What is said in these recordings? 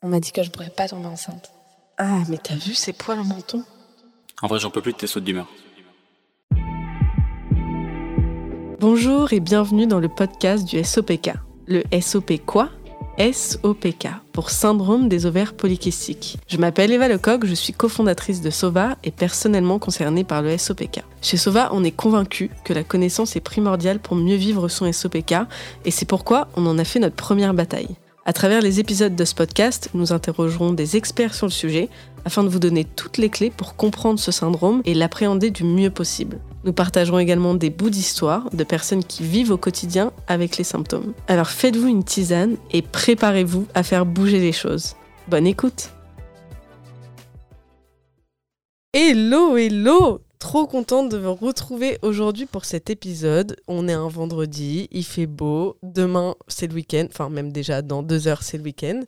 On m'a dit que je pourrais pas tomber enceinte. Ah, mais t'as vu ces poils au menton? En vrai, j'en peux plus de tes sautes d'humeur. Bonjour et bienvenue dans le podcast du SOPK. Le SOP quoi? SOPK pour syndrome des ovaires polykystiques. Je m'appelle Eva Lecoq, je suis cofondatrice de SOVA et personnellement concernée par le SOPK. Chez SOVA, on est convaincu que la connaissance est primordiale pour mieux vivre son SOPK et c'est pourquoi on en a fait notre première bataille. À travers les épisodes de ce podcast, nous interrogerons des experts sur le sujet afin de vous donner toutes les clés pour comprendre ce syndrome et l'appréhender du mieux possible. Nous partagerons également des bouts d'histoire de personnes qui vivent au quotidien avec les symptômes. Alors faites-vous une tisane et préparez-vous à faire bouger les choses. Bonne écoute Hello, hello Trop contente de vous retrouver aujourd'hui pour cet épisode. On est un vendredi, il fait beau. Demain, c'est le week-end. Enfin, même déjà dans deux heures, c'est le week-end.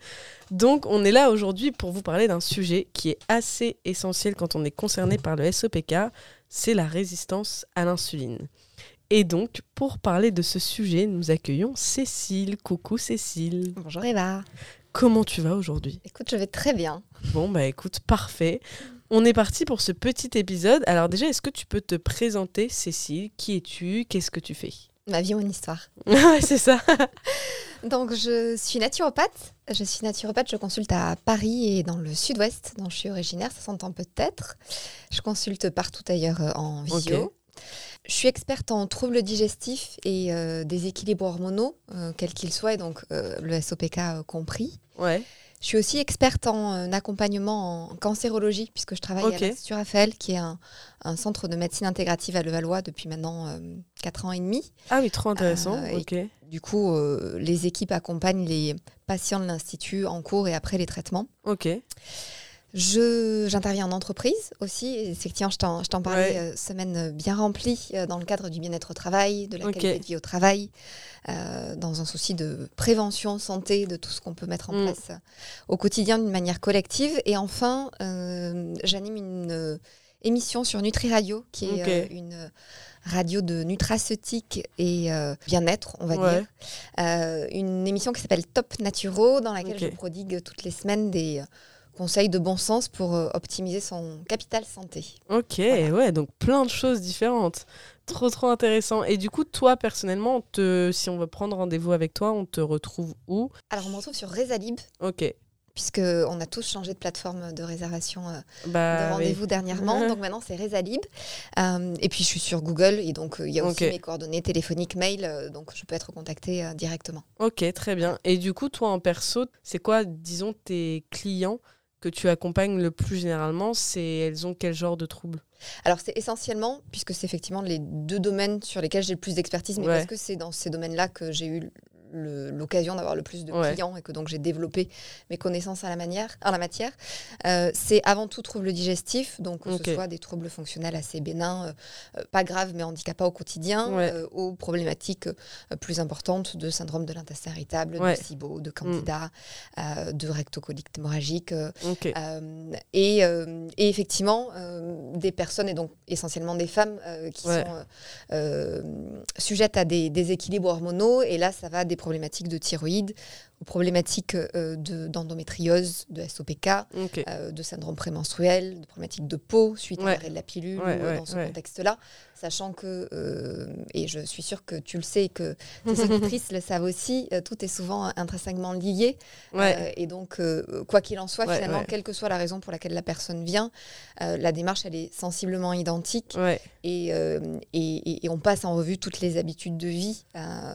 Donc, on est là aujourd'hui pour vous parler d'un sujet qui est assez essentiel quand on est concerné par le SOPK. C'est la résistance à l'insuline. Et donc, pour parler de ce sujet, nous accueillons Cécile. Coucou Cécile. Bonjour Eva. Comment tu vas aujourd'hui? Écoute, je vais très bien. Bon, bah écoute, parfait. On est parti pour ce petit épisode. Alors déjà, est-ce que tu peux te présenter, Cécile? Qui es-tu? Qu'est-ce que tu fais? Ma vie, mon histoire. ouais, c'est ça. Donc, je suis naturopathe. Je suis naturopathe, je consulte à Paris et dans le sud-ouest, dont je suis originaire, ça s'entend peut-être. Je consulte partout ailleurs euh, en visio. Je suis experte en troubles digestifs et euh, déséquilibres hormonaux, euh, quels qu'ils soient, et donc euh, le SOPK compris. Ouais. Je suis aussi experte en euh, accompagnement en cancérologie, puisque je travaille Ok. à l'Institut Raphaël, qui est un, un centre de médecine intégrative à Levallois depuis maintenant 4 ans et demi. Ah oui, trop intéressant. Euh, et-. Du coup, euh, les équipes accompagnent les patients de l'Institut en cours et après les traitements. Ok. Je, j'interviens en entreprise aussi. Et effectivement, je t'en, je t'en parlais, Ouais. euh, semaine bien remplie euh, dans le cadre du bien-être au travail, de la qualité de vie au travail, euh, dans un souci de prévention, santé, de tout ce qu'on peut mettre en Mm. place euh, au quotidien d'une manière collective. Et enfin, euh, j'anime une euh, émission sur Nutri Radio, qui est euh, une euh, radio de nutraceutique et euh, bien-être, on va Ouais. dire. Euh, une émission qui s'appelle Top Naturo, dans laquelle je prodigue toutes les semaines des euh, conseils de bon sens pour euh, optimiser son capital santé. Ok, Voilà. ouais, donc plein de choses différentes. Trop, trop intéressant. Et du coup, toi, personnellement, on te, si on veut prendre rendez-vous avec toi, on te retrouve où? Alors, on me retrouve sur Résalib, Ok. puisqu'on a tous changé de plateforme de réservation euh, Bah, de oui. rendez-vous dernièrement. donc maintenant, c'est Résalib. Euh, et puis, je suis sur Google, et donc euh, il y a aussi mes coordonnées téléphoniques, mail, donc je peux être contactée directement. Ok, très bien. Et du coup, toi, en perso, c'est quoi, disons, tes clients? Que tu accompagnes le plus généralement C'est elles ont quel genre de troubles? Alors, c'est essentiellement, puisque c'est effectivement les deux domaines sur lesquels j'ai le plus d'expertise, mais Ouais. parce que c'est dans ces domaines-là que j'ai eu l'occasion d'avoir le plus de Ouais. clients et que donc j'ai développé mes connaissances à la, manière, en la matière. Euh, c'est avant tout troubles digestifs, donc que ce soit des troubles fonctionnels assez bénins, euh, euh, pas graves mais handicapants au quotidien, Ouais. euh, aux problématiques plus importantes de syndrome de l'intestin irritable, Ouais. Mm. de SIBO, de candida, euh, de rectocolite hémorragique, et, et effectivement, des personnes, et donc essentiellement des femmes, qui sont sujettes à des déséquilibres hormonaux. Et là, ça va des problématiques de thyroïde, aux problématiques euh, de- d'endométriose, de, SOPK, Ok. euh, de syndrome prémenstruel, de problématiques de peau suite Ouais. à l'arrêt de la pilule, Ouais, euh, ouais, dans ce contexte-là. Sachant que, et je suis sûre que tu le sais et que tes auditrices le savent aussi, tout est souvent intrinsèquement lié. Et donc, quoi qu'il en soit, finalement, quelle que soit la raison pour laquelle la personne vient, la démarche, elle est sensiblement identique et, et, on passe en revue toutes les habitudes de vie.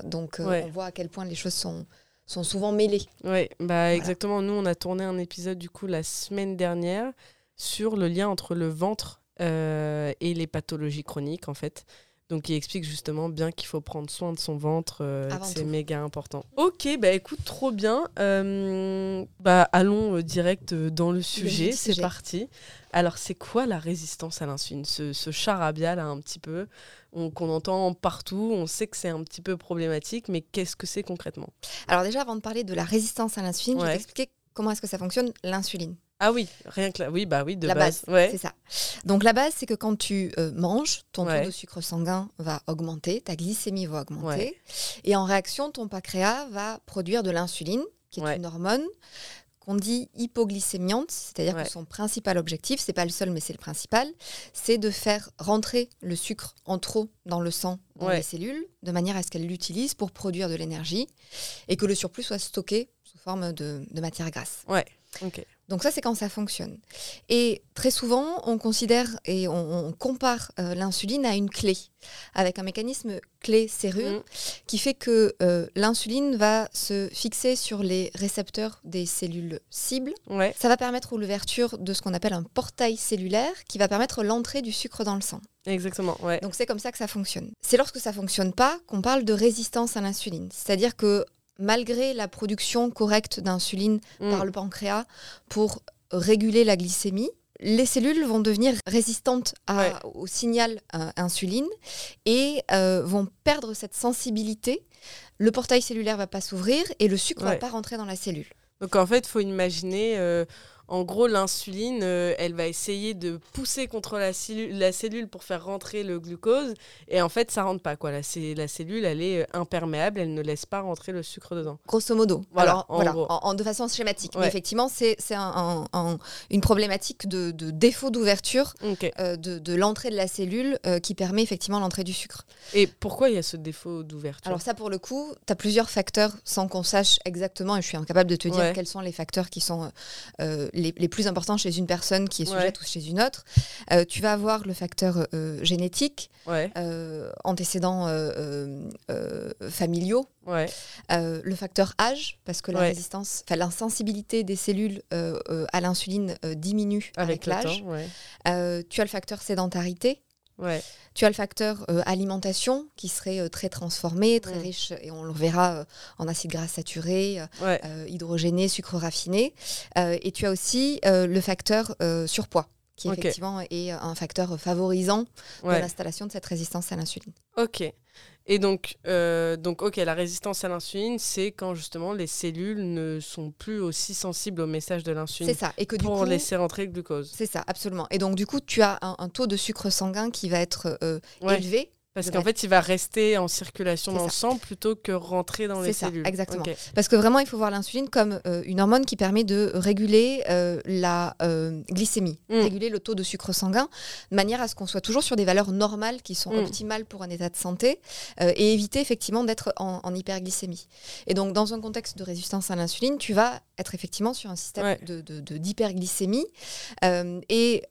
donc, on voit à quel point les choses sont, sont souvent mêlées. Ouais, bah exactement. Nous, on a tourné un épisode du coup la semaine dernière sur le lien entre le ventre euh, et les pathologies chroniques en fait. Donc, il explique justement bien qu'il faut prendre soin de son ventre, euh, c'est méga important. Ok, bah écoute, trop bien. Euh, bah allons euh, direct dans le sujet. C'est parti. Alors, c'est quoi la résistance à l'insuline? Ce, ce charabia là, un petit peu, on- qu'on entend partout. On sait que c'est un petit peu problématique, mais qu'est-ce que c'est concrètement? Alors déjà, avant de parler de la résistance à l'insuline, je vais t'expliquer comment est-ce que ça fonctionne, l'insuline. Ah oui, rien que là. Oui, bah oui, de la base. base, Ouais. c'est ça. Donc la base, c'est que quand tu euh, manges, ton Ouais. taux de sucre sanguin va augmenter, ta glycémie va augmenter, Ouais. et en réaction, ton pancréas va produire de l'insuline, qui est Ouais. une hormone qu'on dit hypoglycémiante, c'est-à-dire Ouais. que son principal objectif, c'est pas le seul, mais c'est le principal, c'est de faire rentrer le sucre en trop dans le sang, dans Ouais. les cellules, de manière à ce qu'elles l'utilisent pour produire de l'énergie et que le surplus soit stocké sous forme de, de matière grasse. Ok. Donc ça, c'est quand ça fonctionne. Et très souvent, on considère et on, on compare euh, l'insuline à une clé, avec un mécanisme clé-serrure Mm. qui fait que euh, l'insuline va se fixer sur les récepteurs des cellules cibles. Ouais. Ça va permettre l'ouverture de ce qu'on appelle un portail cellulaire qui va permettre l'entrée du sucre dans le sang. Exactement. Ouais. Donc c'est comme ça que ça fonctionne. C'est lorsque ça fonctionne pas qu'on parle de résistance à l'insuline. C'est-à-dire que malgré la production correcte d'insuline Mm. par le pancréas pour réguler la glycémie, les cellules vont devenir résistantes à- Ouais. au signal euh, insuline et euh, vont perdre cette sensibilité. Le portail cellulaire va pas s'ouvrir et le sucre va Ouais. pas rentrer dans la cellule. Donc en fait, il faut imaginer, euh, en gros, l'insuline, euh, elle va essayer de pousser contre la, la cellule pour faire rentrer le glucose. Et en fait, ça rentre pas. Quoi. La, la cellule, elle est euh, imperméable, elle ne laisse pas rentrer le sucre dedans. Grosso modo. Voilà, Alors, en voilà, gros. en, en- de façon schématique. Mais effectivement, c'est c'est un- un- un- une problématique de, de défaut d'ouverture euh, de, de l'entrée de la cellule euh, qui permet effectivement l'entrée du sucre. Et pourquoi il y a ce défaut d'ouverture? Alors ça, pour le coup, tu as plusieurs facteurs sans qu'on sache exactement, et je suis incapable de te dire Ouais. quels sont les facteurs qui sont les, les plus importants chez une personne qui est Ouais. sujette ou chez une autre. Euh, tu vas avoir le facteur euh, génétique, Ouais, euh, antécédents euh, euh, familiaux, ouais, le facteur âge, parce que la résistance, enfin l'insensibilité des cellules à l'insuline diminue avec, avec, l'âge. tu as le facteur sédentarité, ouais, tu as le facteur euh, alimentation qui serait euh, très transformé, très Mm. riche, et on le verra euh, en acides gras saturés, euh, ouais. hydrogénés, sucre raffiné. Euh, et tu as aussi le facteur surpoids, qui effectivement est un facteur favorisant de l'installation de cette résistance à l'insuline. Ok. Et donc, euh, donc, ok, la résistance à l'insuline, c'est quand justement les cellules ne sont plus aussi sensibles au message de C'est l'insuline ça. Et que du pour coup, laisser rentrer le glucose. c'est ça, absolument. Et donc du coup, tu as un, un taux de sucre sanguin qui va être euh, Ouais. élevé. Parce qu'en fait, il va rester en circulation dans le sang plutôt que rentrer dans les ça, cellules. exactement. Parce que vraiment, il faut voir l'insuline comme euh, une hormone qui permet de réguler euh, la euh, glycémie, Mm. réguler le taux de sucre sanguin, de manière à ce qu'on soit toujours sur des valeurs normales qui sont Mm. optimales pour un état de santé et éviter effectivement d'être en, en hyperglycémie. Et donc, dans un contexte de résistance à l'insuline, tu vas être effectivement sur un système Ouais. de- d'hyperglycémie. Et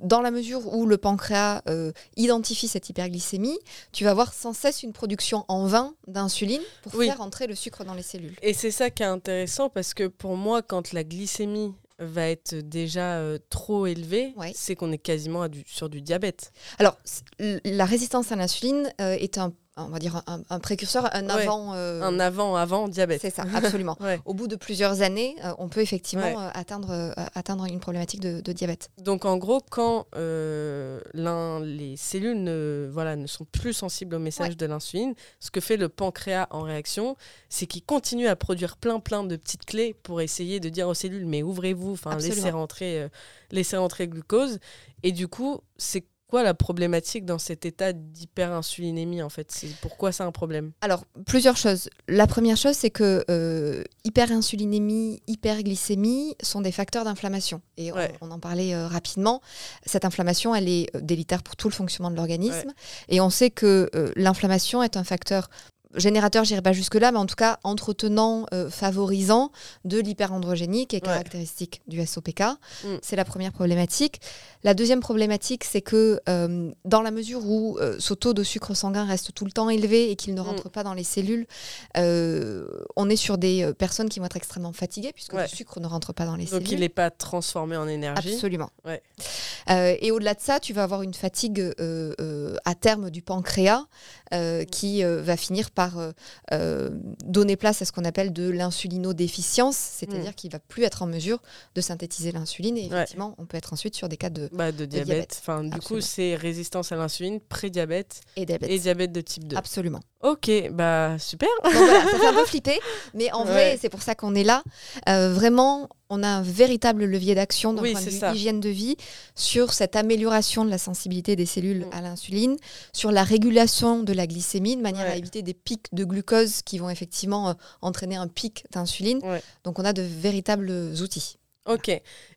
dans la mesure où le pancréas euh, identifie cette hyperglycémie, tu vas avoir sans cesse une production en vain d'insuline pour Oui. faire entrer le sucre dans les cellules. Et c'est ça qui est intéressant parce que pour moi, quand la glycémie va être déjà euh, trop élevée, Ouais. c'est qu'on est quasiment à du- sur du diabète. Alors, la résistance à l'insuline euh, est un, on va dire un, un précurseur, un Ouais. avant. euh, Un avant-avant diabète. c'est ça, absolument. Ouais. Au bout de plusieurs années, euh, on peut effectivement Ouais. euh, atteindre, atteindre une problématique de, de diabète. Donc en gros, quand les cellules ne, voilà, ne sont plus sensibles au message de l'insuline, ce que fait le pancréas en réaction, c'est qu'il continue à produire plein plein de petites clés pour essayer de dire aux cellules mais ouvrez-vous, enfin laissez rentrer, laissez rentrer le glucose. Et du coup, c'est quoi la problématique dans cet état d'hyperinsulinémie en fait? C'est pourquoi c'est un problème? Alors, plusieurs choses. La première chose, c'est que euh, hyperinsulinémie, hyperglycémie sont des facteurs d'inflammation. Et on- Ouais. on, en parlait euh, rapidement. Cette inflammation, elle est euh, délétère pour tout le fonctionnement de l'organisme. Et on sait que l'inflammation est un facteur générateur, j'irai pas jusque-là, mais en tout cas entretenant, euh, favorisant de l'hyperandrogénie qui est Ouais. caractéristique du SOPK. Mm. C'est la première problématique. La deuxième problématique, c'est que euh, dans la mesure où euh, ce taux de sucre sanguin reste tout le temps élevé et qu'il ne Mm. rentre pas dans les cellules, euh, on est sur des euh, personnes qui vont être extrêmement fatiguées puisque Ouais. le sucre ne rentre pas dans les Donc cellules. il n'est pas transformé en énergie. Absolument. Ouais. Euh, et au-delà de ça, tu vas avoir une fatigue euh, euh, à terme du pancréas euh, qui euh, va finir par euh, euh, donner place à ce qu'on appelle de l'insulinodéficience, c'est-à-dire qu'il va plus être en mesure de synthétiser l'insuline. Et Ouais. effectivement, on peut être ensuite sur des cas de Bah, de diabète. diabète. Enfin, du coup, c'est résistance à l'insuline, pré-diabète et diabète. et diabète de type 2. Absolument. Ok, bah super. Donc voilà, ça fait un peu flipper, mais en vrai, c'est pour ça qu'on est là. Euh, vraiment, on a un véritable levier d'action d'un Oui, point de vue hygiène de vie sur cette amélioration de la sensibilité des cellules Mm. à l'insuline, sur la régulation de la glycémie, de manière à éviter des pics de glucose qui vont effectivement euh, entraîner un pic d'insuline. Ouais. Donc on a de véritables outils. Ok.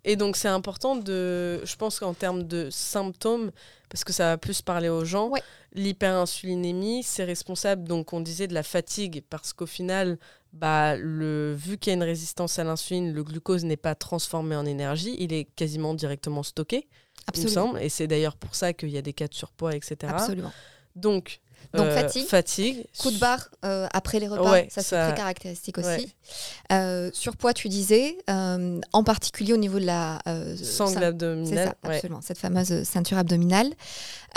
Et donc c'est important de, je pense qu'en termes de symptômes, parce que ça va plus parler aux gens, Ouais. l'hyperinsulinémie, c'est responsable, donc on disait de la fatigue, parce qu'au final, bah, le, vu qu'il y a une résistance à l'insuline, le glucose n'est pas transformé en énergie, il est quasiment directement stocké, il me Absolument. semble. Et c'est d'ailleurs pour ça qu'il y a des cas de surpoids, etc. Absolument. Donc, Donc, euh, fatigue. fatigue. Coup de barre euh, après les repas, Ouais, ça c'est très caractéristique aussi. ouais. Euh, surpoids, tu disais, euh, en particulier au niveau de la Sangle abdominale. ça, ouais. absolument, cette fameuse ceinture abdominale.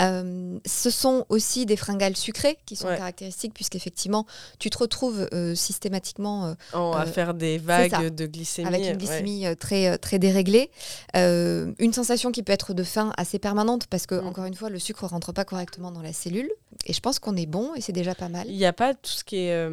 Euh, ce sont aussi des fringales sucrées qui sont Ouais. caractéristiques, puisqu'effectivement, tu te retrouves euh, systématiquement euh, à faire des ça. vagues de glycémie. avec une glycémie très, très déréglée. Une sensation qui peut être de faim assez permanente, parce que, Mm. encore une fois, le sucre rentre pas correctement dans la cellule. Et je pense qu'on est bon, et c'est déjà pas mal. Il n'y a pas tout ce qui est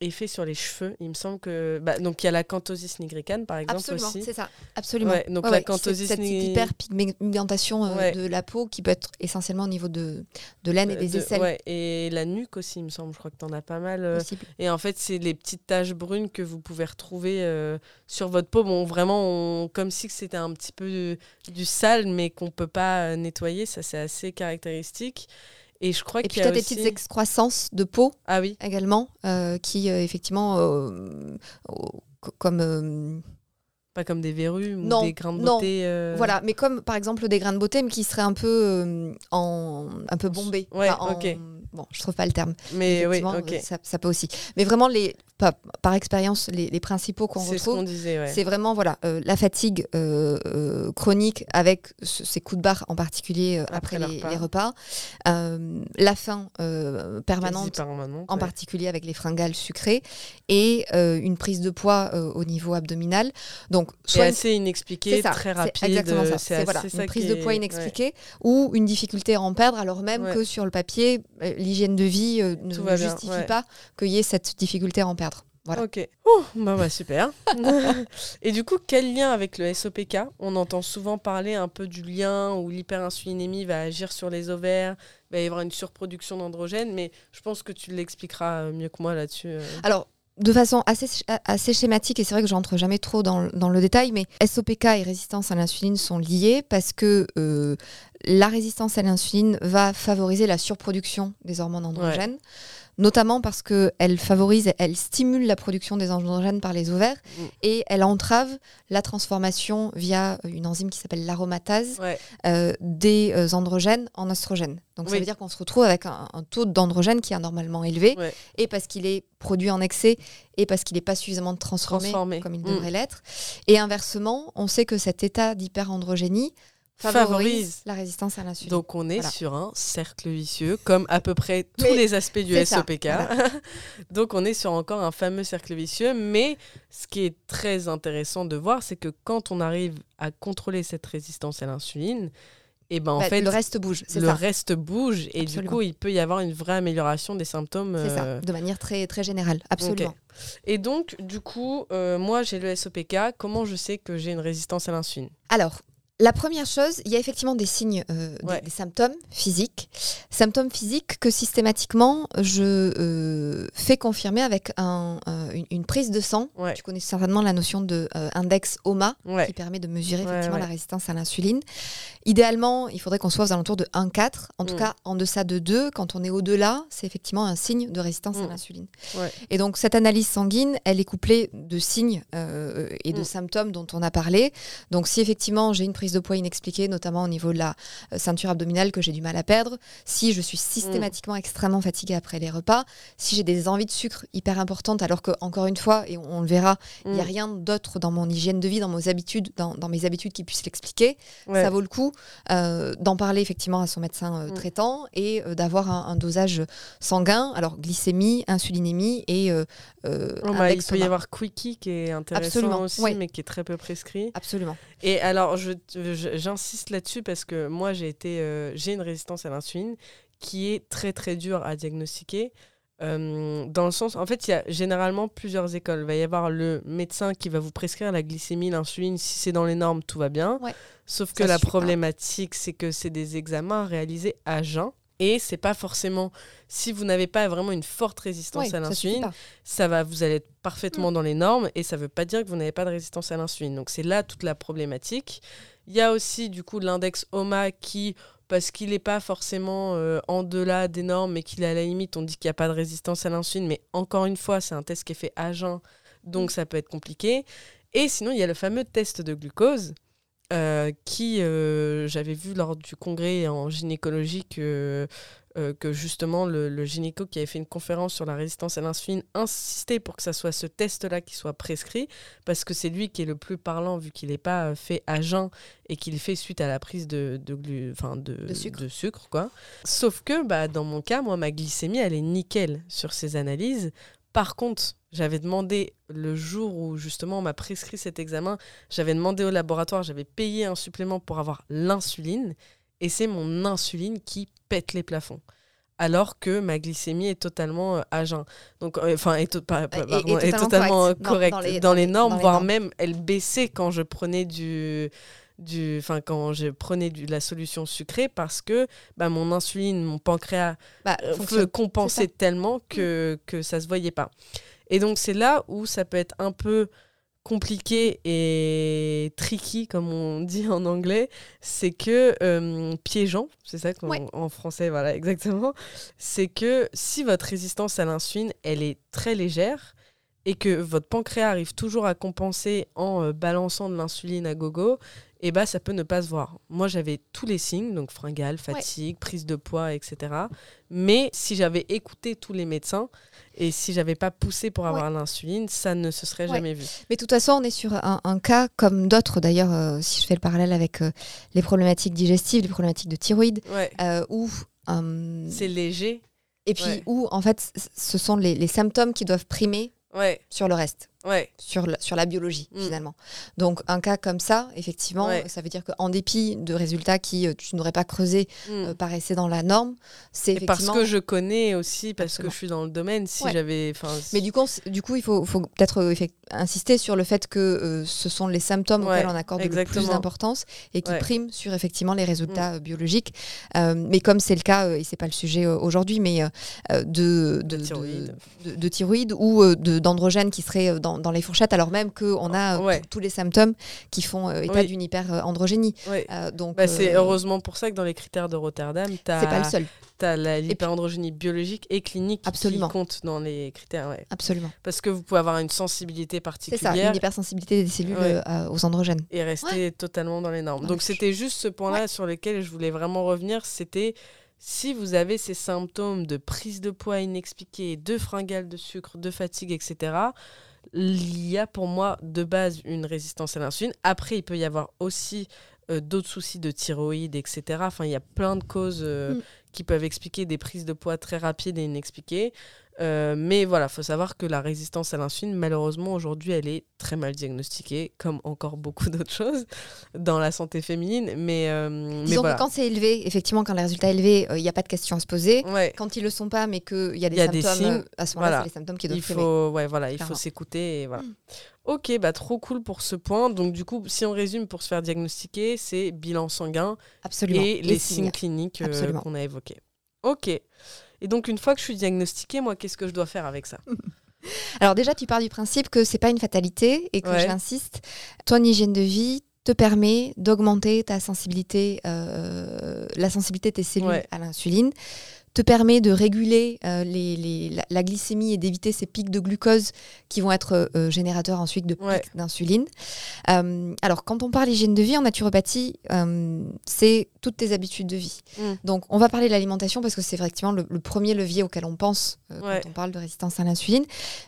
effet sur les cheveux. Il me semble que. bah, donc, il y a la canthosis nigricane, par exemple, Absolument, c'est ça, absolument. Ouais, donc la ouais, canthosis cette, cette hyperpigmentation de la peau qui peut être essentiellement au niveau de, de l'aine et des de- aisselles ouais, et la nuque aussi, il me semble. Je crois que tu en as pas mal. euh. Et en fait, c'est les petites taches brunes que vous pouvez retrouver euh, sur votre peau. Bon, vraiment, on- comme si c'était un petit peu du, du sale, mais qu'on peut pas euh, nettoyer. Ça, c'est assez caractéristique. Et je crois Et puis y tu as des aussi- petites excroissances de peau Ah oui, également, euh, qui euh, effectivement, euh, co- comme euh, pas comme des verrues ou Non, des grains de non. beauté. euh, voilà, mais comme par exemple des grains de beauté, mais qui seraient un peu euh, en un peu bombés. Ouais, en- ok. Bon, je trouve pas le terme. Mais oui, Effectivement, ok. ça, ça peut aussi. Mais vraiment les, pas- par expérience, les, les principaux qu'on C'est ce retrouve. disait, ouais. C'est vraiment voilà euh, la fatigue euh, euh, chronique avec ce- ces coups de barre en particulier euh, Après après, le les, repas. les repas, la faim permanente permanente, en ouais. particulier avec les fringales sucrées, et une prise de poids au niveau abdominal. Donc, soit une- assez inexpliqué, c'est ça, très rapide. exactement ça. C'est voilà, ça une prise de est- poids ouais. inexpliquée ou une difficulté à en perdre, alors même que sur le papier, l'hygiène de vie euh, ne Tout va bien, justifie ouais. pas qu'il y ait cette difficulté à en perdre. Voilà. Ok. Oh, bah, bah, super. Et du coup, quel lien avec le SOPK On entend souvent parler un peu du lien où l'hyperinsulinémie va agir sur les ovaires, il va y avoir une surproduction d'androgènes, mais je pense que tu l'expliqueras euh, mieux que moi là-dessus. euh. Alors, de façon assez, assez schématique, et c'est vrai que j'entre jamais trop dans, dans le détail, mais SOPK et résistance à l'insuline sont liés parce que euh, la résistance à l'insuline va favoriser la surproduction des hormones androgènes, notamment parce qu'elle favorise, elle stimule la production des androgènes par les ovaires Mm. et elle entrave la transformation via une enzyme qui s'appelle l'aromatase Ouais. euh, des euh, androgènes en oestrogènes. Donc ça veut dire qu'on se retrouve avec un, un taux d'androgène qui est anormalement élevé, Ouais. et parce qu'il est produit en excès, et parce qu'il n'est pas suffisamment transformé, Transformé. comme il Mm. devrait l'être. Et inversement, on sait que cet état d'hyperandrogénie favorise, Favorise. la résistance à l'insuline. Donc on est Voilà. sur un cercle vicieux, comme à peu près tous Mais les aspects du SOPK. Donc on est sur encore un fameux cercle vicieux, mais ce qui est très intéressant de voir, c'est que quand on arrive à contrôler cette résistance à l'insuline, et ben en Bah, fait le reste bouge, le ça. reste bouge et du coup il peut y avoir une vraie amélioration des symptômes. C'est euh, ça, de manière très, très générale, absolument. Et donc du coup, euh, moi j'ai le SOPK, comment je sais que j'ai une résistance à l'insuline? Alors, la première chose, il y a effectivement des signes, euh, des- Ouais. des, symptômes physiques. Symptômes physiques que systématiquement, je euh, fais confirmer avec un, euh, une, une prise de sang. Ouais. Tu connais certainement la notion de index OMA, Ouais. qui permet de mesurer effectivement la résistance à l'insuline. Idéalement, il faudrait qu'on soit aux alentours de 1,4. En tout Mm. cas, en deçà de 2, quand on est au-delà, c'est effectivement un signe de résistance à Mm. l'insuline. Et donc, cette analyse sanguine, elle est couplée de signes et de Mm. symptômes dont on a parlé. Donc, si effectivement j'ai une prise de poids inexpliquée, notamment au niveau de la euh, ceinture abdominale que j'ai du mal à perdre, si je suis systématiquement extrêmement fatiguée après les repas, si j'ai des envies de sucre hyper importantes, alors que, encore une fois, et on, on le verra, il n'y a Mm. rien d'autre dans mon hygiène de vie, dans mes habitudes, dans, dans mes habitudes qui puissent l'expliquer, Ouais. ça vaut le coup euh, d'en parler effectivement à son médecin euh, Mm. traitant et euh, d'avoir un, un dosage sanguin, alors glycémie, insulinémie et Oh, bah, il peut y avoir Quickie qui est intéressant Absolument, aussi, mais qui est très peu prescrit. Absolument. Et alors, je- j'insiste là-dessus parce que moi, j'ai été, euh, j'ai une résistance à l'insuline qui est très très dure à diagnostiquer. Euh, dans le sens, en fait, il y a généralement plusieurs écoles. Il va y avoir le médecin qui va vous prescrire la glycémie, l'insuline. Si c'est dans les normes, tout va bien. Ouais. Sauf que Ça la problématique, c'est que c'est des examens réalisés à jeun. Et c'est pas forcément, si vous n'avez pas vraiment une forte résistance à l'insuline, ça va, vous allez être parfaitement Mm. dans les normes et ça veut pas dire que vous n'avez pas de résistance à l'insuline. Donc c'est là toute la problématique. Il y a aussi du coup l'index OMA qui, parce qu'il n'est pas forcément euh, en delà des normes, mais qu'il est à la limite, on dit qu'il n'y a pas de résistance à l'insuline, mais encore une fois, c'est un test qui est fait à jeun, donc ça peut être compliqué. Et sinon, il y a le fameux test de glucose. euh, qui euh, j'avais vu lors du congrès en gynécologie que, euh, que justement le, le gynéco qui avait fait une conférence sur la résistance à l'insuline insistait pour que ça soit ce test-là qui soit prescrit, parce que c'est lui qui est le plus parlant vu qu'il n'est pas euh, fait à jeun et qu'il fait suite à la prise de, de, glu- de, De sucre. sucre, quoi. Sauf que bah, dans mon cas, moi, ma glycémie, elle est nickel sur ces analyses. Par contre, j'avais demandé le jour où justement on m'a prescrit cet examen, j'avais demandé au laboratoire, j'avais payé un supplément pour avoir l'insuline, et c'est mon insuline qui pète les plafonds. Alors que ma glycémie est totalement euh, à jeun. Donc, euh, enfin, est, to- pas- pas- Et- et pardon, est totalement correcte. Dans- les- dans, normes, dans les voire normes. même elle baissait quand je prenais du, du, enfin quand je prenais du, la solution sucrée parce que bah, mon insuline, mon pancréas Bah, euh, compenser tellement que, que ça se voyait pas. Et donc c'est là où ça peut être un peu compliqué et tricky, comme on dit en anglais, c'est que euh, piégeant, c'est ça Ouais. en français, voilà, exactement, c'est que si votre résistance à l'insuline, elle est très légère et que votre pancréas arrive toujours à compenser en euh, balançant de l'insuline à gogo, et bah ça peut ne pas se voir. Moi j'avais tous les signes, donc fringale, fatigue, prise de poids, etc. Mais si j'avais écouté tous les médecins et si j'avais pas poussé pour avoir l'insuline, ça ne se serait Ouais. jamais vu. Mais de toute façon, on est sur un, un cas comme d'autres, d'ailleurs, euh, si je fais le parallèle avec euh, les problématiques digestives, les problématiques de thyroïde, euh, où. euh, C'est léger. et puis où, en fait, ce sont les, les symptômes qui doivent primer sur le reste. Ouais. Sur la, sur la biologie, Mm. finalement. Donc, un cas comme ça, effectivement, Ouais. ça veut dire qu'en dépit de résultats qui euh, tu n'aurais pas creusé Mm. euh, paraissaient dans la norme, c'est parce que je connais aussi, parce Absolument. que je suis dans le domaine, si Ouais. j'avais. Mais du coup, on- du coup il faut, faut peut-être euh, insister sur le fait que euh, ce sont les symptômes auxquels on accorde le plus exactement. d'importance et qui priment sur effectivement les résultats euh, biologiques. Mais comme c'est le cas, et c'est pas le sujet aujourd'hui, mais de, De de, thyroïde. de- de thyroïde ou de- d'androgènes qui seraient euh, dans, dans les fourchettes, alors même qu'on a euh, Ouais. tous- les symptômes qui font euh, état Oui. d'une hyperandrogénie. Euh, donc, Bah, c'est heureusement pour ça que dans les critères de Rotterdam, tu c'est pas le as, l'hyperandrogénie biologique et clinique Absolument. qui compte dans les critères. Ouais. absolument. Parce que vous pouvez avoir une sensibilité C'est ça, particulière une hypersensibilité des cellules Ouais. aux androgènes. et rester totalement dans les normes. Donc c'était juste ce point-là sur lequel je voulais vraiment revenir, c'était si vous avez ces symptômes de prise de poids inexpliquée, de fringales de sucre, de fatigue, etc., il y a pour moi de base une résistance à l'insuline. Après, il peut y avoir aussi euh, d'autres soucis de thyroïde, etc. Enfin, il y a plein de causes euh, Mm. qui peuvent expliquer des prises de poids très rapides et inexpliquées. Euh, mais voilà, faut savoir que la résistance à l'insuline, malheureusement, aujourd'hui, elle est très mal diagnostiquée, comme encore beaucoup d'autres choses dans la santé féminine. Mais, euh, mais Disons voilà. que quand c'est élevé, effectivement, quand les résultats élevés, euh, il n'y a pas de question à se poser. Ouais, Quand ils le sont pas, mais qu'il y a des Il y a des symptômes, signes, euh, à ce moment-là, voilà. c'est les symptômes qui doivent il faut, ouais, voilà, il faut s'écouter. Et voilà. Mm. Ok, bah trop cool pour ce point. Donc du coup, si on résume pour se faire diagnostiquer, c'est bilan sanguin Absolument. et les, signes cliniques euh, qu'on a évoqués. Ok. Et donc une fois que je suis diagnostiquée, moi, qu'est-ce que je dois faire avec ça? Alors déjà, tu pars du principe que c'est pas une fatalité et que Ouais. j'insiste, ton hygiène de vie te permet d'augmenter ta sensibilité, euh, la sensibilité de tes cellules Ouais. à l'insuline, te permet de réguler euh, les, les- la, la glycémie et d'éviter ces pics de glucose qui vont être euh, générateurs ensuite de pics Ouais. d'insuline. Euh, alors, quand on parle hygiène de vie en naturopathie, euh, c'est toutes tes habitudes de vie. Mm. Donc, on va parler de l'alimentation parce que c'est effectivement le, le premier levier auquel on pense euh, Ouais. quand on parle de résistance à l'insuline.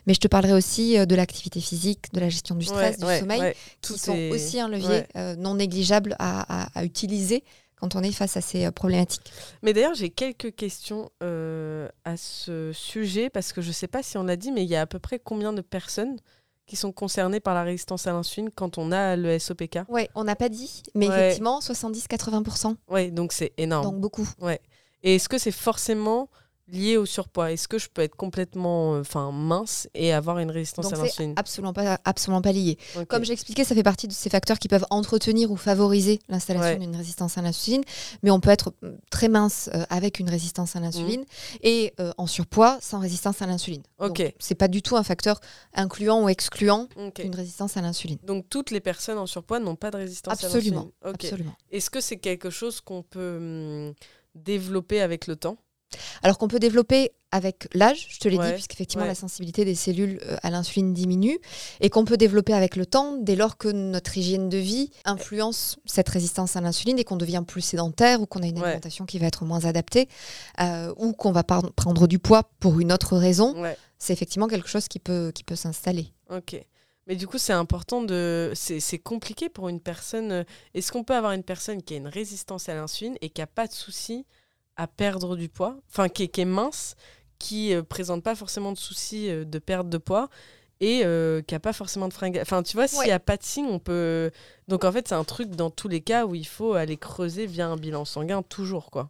Mais je te parlerai aussi euh, de l'activité physique, de la gestion du stress, Ouais, du sommeil, qui Tout sont est- aussi un levier euh, non négligeable à, à- à utiliser quand on est face à ces euh, problématiques. Mais d'ailleurs, j'ai quelques questions euh, à ce sujet parce que je ne sais pas si on l'a dit, mais il y a à peu près combien de personnes qui sont concernées par la résistance à l'insuline quand on a le SOPK Ouais, on n'a pas dit, mais Ouais. effectivement, 70-80%, Ouais, donc c'est énorme. donc beaucoup. Et est-ce que c'est forcément lié au surpoids. Est-ce que je peux être complètement enfin mince et avoir une résistance Donc à l'insuline? absolument pas, absolument pas lié. Comme j'expliquais, ça fait partie de ces facteurs qui peuvent entretenir ou favoriser l'installation Ouais. d'une résistance à l'insuline. Mais on peut être mm, très mince euh, avec une résistance à l'insuline et euh, en surpoids sans résistance à l'insuline. Ok. C'est pas du tout un facteur incluant ou excluant une résistance à l'insuline. Donc toutes les personnes en surpoids n'ont pas de résistance Absolument. à l'insuline. Absolument. Est-ce que c'est quelque chose qu'on peut hum, développer avec le temps? Alors qu'on peut développer avec l'âge, je te l'ai Ouais, dit, puisqu'effectivement ouais. la sensibilité des cellules euh, à l'insuline diminue, et qu'on peut développer avec le temps dès lors que notre hygiène de vie influence cette résistance à l'insuline et qu'on devient plus sédentaire ou qu'on a une Ouais. alimentation qui va être moins adaptée, euh, ou qu'on va prendre du poids pour une autre raison, c'est effectivement quelque chose qui peut, qui peut s'installer. Ok. Mais du coup, c'est important de. C'est c'est compliqué pour une personne. euh, Est-ce qu'on peut avoir une personne qui a une résistance à l'insuline et qui n'a pas de souci à perdre du poids Enfin, qui, est- qui est mince, qui ne présente pas forcément de souci euh, de perte de poids et euh, qui n'a pas forcément de fringales. Enfin, tu vois, s'il n'y Ouais. a pas de signe, on peut. Donc, en fait, c'est un truc dans tous les cas où il faut aller creuser via un bilan sanguin, toujours, quoi.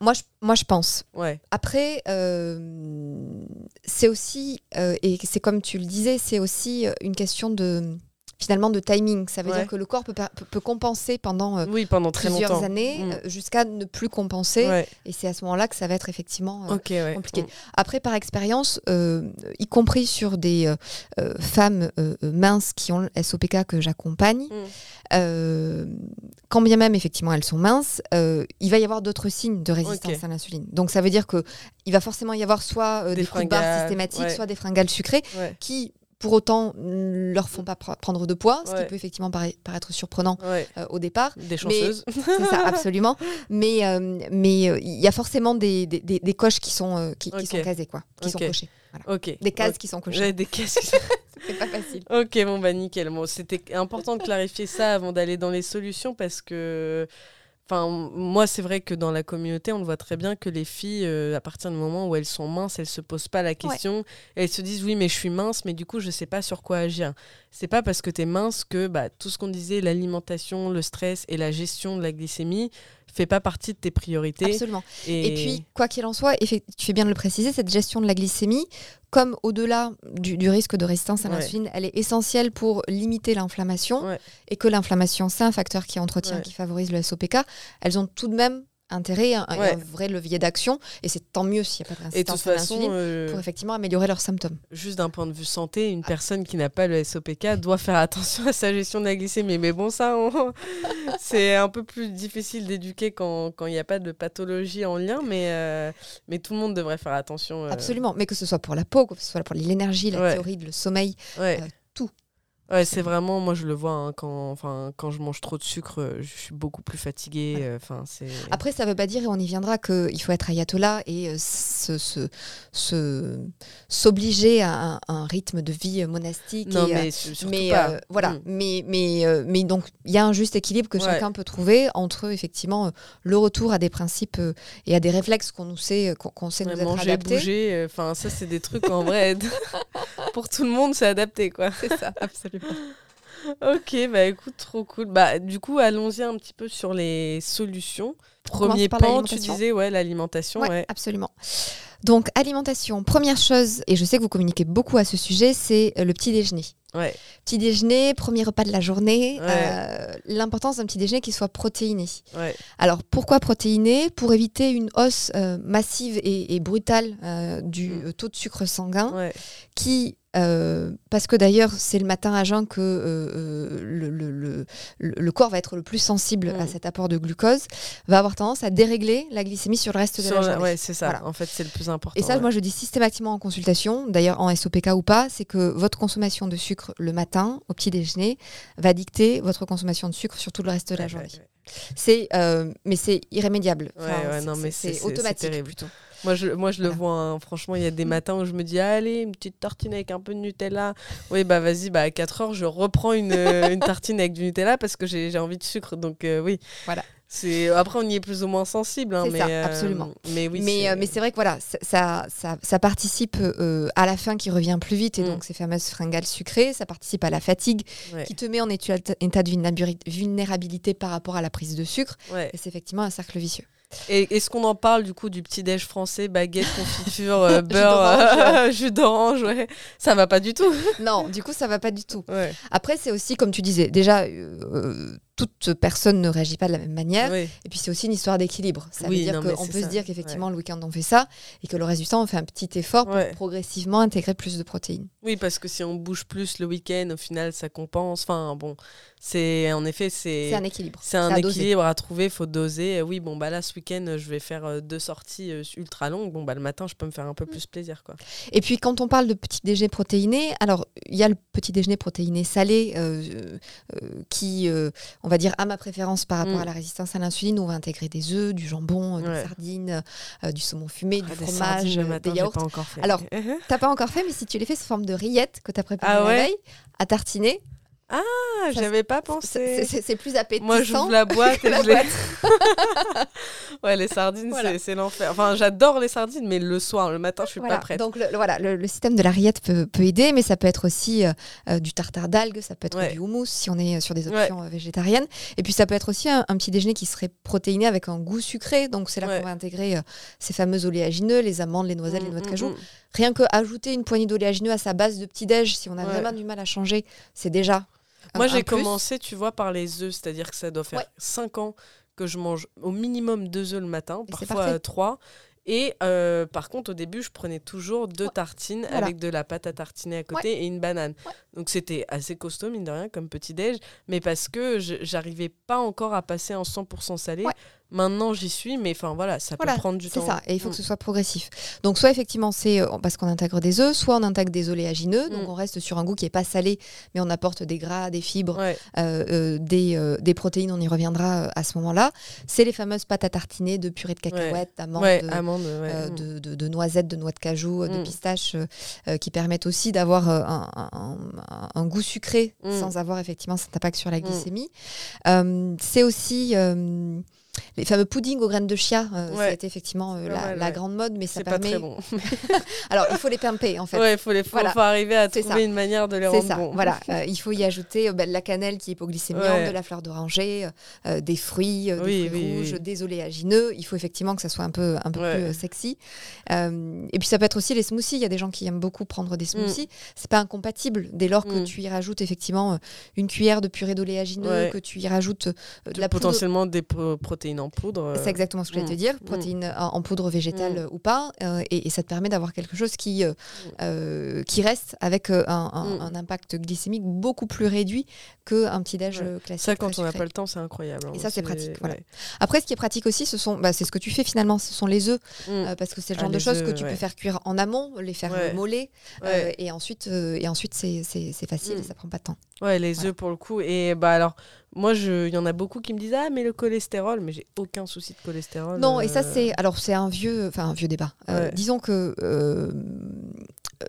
Moi, je, moi, je pense. Ouais. Après, euh, c'est aussi, euh, et c'est comme tu le disais, c'est aussi euh, une question de finalement de timing. Ça veut Ouais. dire que le corps peut, compenser pendant euh, Oui, pendant très plusieurs longtemps. années Mm. euh, jusqu'à ne plus compenser. Ouais. Et c'est à ce moment-là que ça va être effectivement euh, ouais. compliqué. Mm. Après, par expérience, y compris sur des femmes minces qui ont le SOPK que j'accompagne, Mm. quand bien même effectivement elles sont minces, il va y avoir d'autres signes de résistance à l'insuline. Donc ça veut dire que il va forcément y avoir soit Des des, coups de barre fringales, systématiques, soit des fringales sucrées qui pour autant ne leur font pas pr- prendre de poids, ce Ouais. qui peut effectivement paraître surprenant Ouais. euh, au départ. Des chanceuses. C'est ça, absolument. Mais euh, mais euh, il y a forcément des, des, des- des coches qui sont, qui, sont casées, quoi, qui sont cochées. Voilà. Ok. Des cases qui sont cochées. Des cases. qui sont- C'est pas facile. ok, bon bah nickel. Bon, c'était important de clarifier ça avant d'aller dans les solutions parce que, enfin, moi c'est vrai que dans la communauté, on le voit très bien que les filles, euh, à partir du moment où elles sont minces, elles se posent pas la question. Elles se disent oui, mais je suis mince, mais du coup je sais pas sur quoi agir. C'est pas parce que tu es mince que bah, tout ce qu'on disait, l'alimentation, le stress et la gestion de la glycémie fait pas partie de tes priorités. Absolument. Et puis, quoi qu'il en soit, tu fais bien de le préciser, cette gestion de la glycémie, comme au-delà du, du risque de résistance à Ouais. l'insuline, elle est essentielle pour limiter l'inflammation. Ouais. Et que l'inflammation, c'est un facteur qui entretient, Ouais. qui favorise le SOPK. Elles ont tout de même intérêt, un, vrai levier d'action. Et c'est tant mieux s'il n'y a pas de et de toute façon, euh, pour effectivement améliorer leurs symptômes. juste d'un point de vue santé, une personne qui n'a pas le SOPK doit faire attention à sa gestion de la glycémie. Mais bon, ça, on- c'est un peu plus difficile d'éduquer quand quand il n'y a pas de pathologie en lien, mais, euh, mais tout le monde devrait faire attention. euh, Absolument. Mais que ce soit pour la peau, que ce soit pour l'énergie, la Ouais. thyroïde, le sommeil. Ouais. tout. Ouais, c'est vraiment, moi je le vois, hein, quand, enfin, quand je mange trop de sucre, euh, je suis beaucoup plus fatiguée. Ouais. euh, Enfin, c'est. Après, ça ne veut pas dire, et on y viendra, qu'il faut être ayatollah et euh, se- se- se- s'obliger à un, un rythme de vie monastique. non, et, euh, mais mais pas. euh, voilà, mais mais mais donc il y a un juste équilibre que Ouais. chacun peut trouver entre effectivement le retour à des principes et à des réflexes qu'on nous sait qu'on qu'on sait nous être manger, adaptés. bouger, enfin ça c'est des trucs en vrai pour tout le monde c'est adapté quoi. C'est ça, absolument. Ok, bah écoute, trop cool. Bah du coup, allons-y un petit peu sur les solutions. Premier pan, tu disais ouais l'alimentation, Ouais, ouais. absolument. Donc alimentation, première chose, et je sais que vous communiquez beaucoup à ce sujet, c'est euh, le petit déjeuner. Ouais. Petit déjeuner, premier repas de la journée, Ouais. euh, l'importance d'un petit déjeuner qui soit protéiné. Ouais. Alors pourquoi protéiné? Pour éviter une hausse euh, massive et, et brutale euh, du Mm. taux de sucre sanguin, Ouais. qui, euh, parce que d'ailleurs c'est le matin à jeun que euh, euh, le, le- le- le- le corps va être le plus sensible Mm. à cet apport de glucose, va avoir tendance à dérégler la glycémie sur le reste de Sur la la- journée. ouais, c'est ça. Voilà. En fait, c'est le plus important. Et ça, ouais. moi, je dis systématiquement en consultation, d'ailleurs en SOPK ou pas, c'est que votre consommation de sucre le matin, au petit déjeuner, va dicter votre consommation de sucre sur tout le reste de la journée. ouais. C'est, euh, mais c'est irrémédiable. Ouais, ouais, non, mais c'est- automatique plutôt. Moi, je, moi, je le vois. hein. Franchement, il y a des Mm. matins où je me dis, allez, une petite tartine avec un peu de Nutella. Oui, bah vas-y, bah à 4 heures, je reprends une, euh, une tartine avec du Nutella parce que j'ai envie de sucre. Donc euh, oui. Voilà. Après, on y est plus ou moins sensible. hein, mais, ça, euh, absolument. Mais oui. mais euh, mais c'est vrai que voilà, ça, ça, ça- ça participe euh, à la faim qui revient plus vite et Mm. donc ces fameuses fringales sucrées, ça participe à la fatigue Ouais. qui te met en état de vulnérabili- vulnérabilité par rapport à la prise de sucre Ouais. et c'est effectivement un cercle vicieux. Et est-ce qu'on en parle du coup du petit déj français, baguette, confiture, euh, beurre, jus d'orange, ouais. Ça va pas du tout. non, du coup ça va pas du tout. Ouais. Après c'est aussi comme tu disais, déjà euh, toute personne ne réagit pas de la même manière. Oui. Et puis c'est aussi une histoire d'équilibre. Ça Oui, veut dire qu'on peut ça. se dire qu'effectivement le week-end on fait ça et que le reste du temps on fait un petit effort pour progressivement intégrer plus de protéines. Oui, parce que si on bouge plus le week-end, au final, ça compense. Enfin, bon, c'est en effet, c'est C'est un équilibre. c'est un à doser. équilibre à trouver. faut doser. Oui, bon, bah là, ce week-end, je vais faire euh, deux sorties euh, ultra longues. Bon, bah le matin, je peux me faire un peu plus plaisir, quoi. Et puis quand on parle de petit déjeuner protéiné, alors il y a le petit déjeuner protéiné salé euh, euh, qui, euh, on va dire, à ma préférence par rapport Mm. à la résistance à l'insuline. On va intégrer des œufs, du jambon, euh, des sardines, euh, du saumon fumé, Ah, du des fromage, euh, matin, des yaourts. pas encore fait. Alors, T'as pas encore fait, mais si tu les fais sous forme de rillettes que tu as préparées Ah la ouais veille, à tartiner, ah, j'avais pas pensé. c'est plus appétissant. Moi, j'ouvre la boîte et la je les. ouais, les sardines, Voilà. c'est- l'enfer. Enfin, j'adore les sardines, mais le soir, le matin, je suis Voilà, pas prête. Donc le, voilà, le, le système de la rillette peut, peut aider, mais ça peut être aussi euh, euh, du tartare d'algues, ça peut être Ouais. du houmous si on est sur des options euh, végétariennes. Et puis ça peut être aussi un, un petit déjeuner qui serait protéiné avec un goût sucré. Donc c'est là Ouais. qu'on va intégrer euh, ces fameux oléagineux, les amandes, les noisettes, les noix de Mm, cajou. mm, mm. Rien que ajouter une poignée d'oléagineux à sa base de petit déj, si on a vraiment du mal à changer, c'est déjà. Moi, j'ai commencé, tu vois, par les œufs, c'est-à-dire que ça doit faire Ouais. 5 ans que je mange au minimum deux œufs le matin, Et parfois parfait. euh, trois. Et euh, par contre, au début, je prenais toujours deux tartines Voilà. avec de la pâte à tartiner à côté et une banane. Ouais. Donc c'était assez costaud, mine de rien, comme petit déj, mais parce que j'arrivais pas encore à passer en 100% salé. Ouais. Maintenant, j'y suis, mais enfin voilà, ça Voilà, peut prendre du C'est temps. ça, et il faut Mm. que ce soit progressif. Donc soit effectivement c'est euh, parce qu'on intègre des œufs, soit on intègre des oléagineux, donc Mm. on reste sur un goût qui est pas salé, mais on apporte des gras, des fibres, Ouais. euh, euh, des, des protéines, on y reviendra à ce moment-là. C'est les fameuses pâtes à tartiner de purée de cacahuètes, d'amandes, Ouais, ouais. Mm. de, de- de noisettes, de noix de cajou, de Mm. pistaches, qui permettent aussi d'avoir un, un- un- un goût sucré Mm. sans avoir effectivement cet impact sur la glycémie. Euh, c'est aussi euh, les fameux puddings aux graines de chia. euh, Ça a Ouais. été effectivement euh, la, grande mode, mais ça pas permet. très bon. Alors il faut les pimper en fait. Ouais, il faut, les, faut, Voilà. faut arriver à trouver ça. une manière de les C'est rendre ça, bons. voilà. Euh, il faut y ajouter euh, ben, de la cannelle qui est hypoglycémiante, de la fleur d'oranger, des fruits, euh, Oui, des fruits oui, rouges, oui. des oléagineux. Il faut effectivement que ça soit un peu, un peu plus sexy. Et puis ça peut être aussi les smoothies. Il y a des gens qui aiment beaucoup prendre des Mm. smoothies. C'est pas incompatible dès lors que Mm. tu y rajoutes effectivement une cuillère de purée d'oléagineux, que tu y rajoutes euh, de la potentiellement des pro- protéines en poudre. euh, c'est exactement ce que je voulais te Mm. dire, Mm. protéines en, en poudre végétale Mm. euh, ou pas, euh, et, et ça te permet d'avoir quelque chose qui, euh, euh, qui reste avec euh, un, un- un impact glycémique beaucoup plus réduit qu'un petit déj Ouais. euh, classique. Ça, quand on n'a pas le temps, c'est incroyable. hein. Et ça, c'est pratique, voilà. ouais. Après, ce qui est pratique aussi, ce sont, bah, c'est ce que tu fais finalement, ce sont les œufs, euh, parce que c'est le Ah, genre de choses que tu ouais. peux faire cuire en amont, les faire euh, moller, euh, et ensuite, euh, et ensuite c'est, facile, et ça prend pas de temps. Ouais, les Voilà. œufs pour le coup. Et bah alors, moi, il y en a beaucoup qui me disent Ah, mais le cholestérol, mais j'ai aucun souci de cholestérol. Non, et ça euh, c'est alors c'est un vieux, enfin un vieux débat. Euh, disons que euh,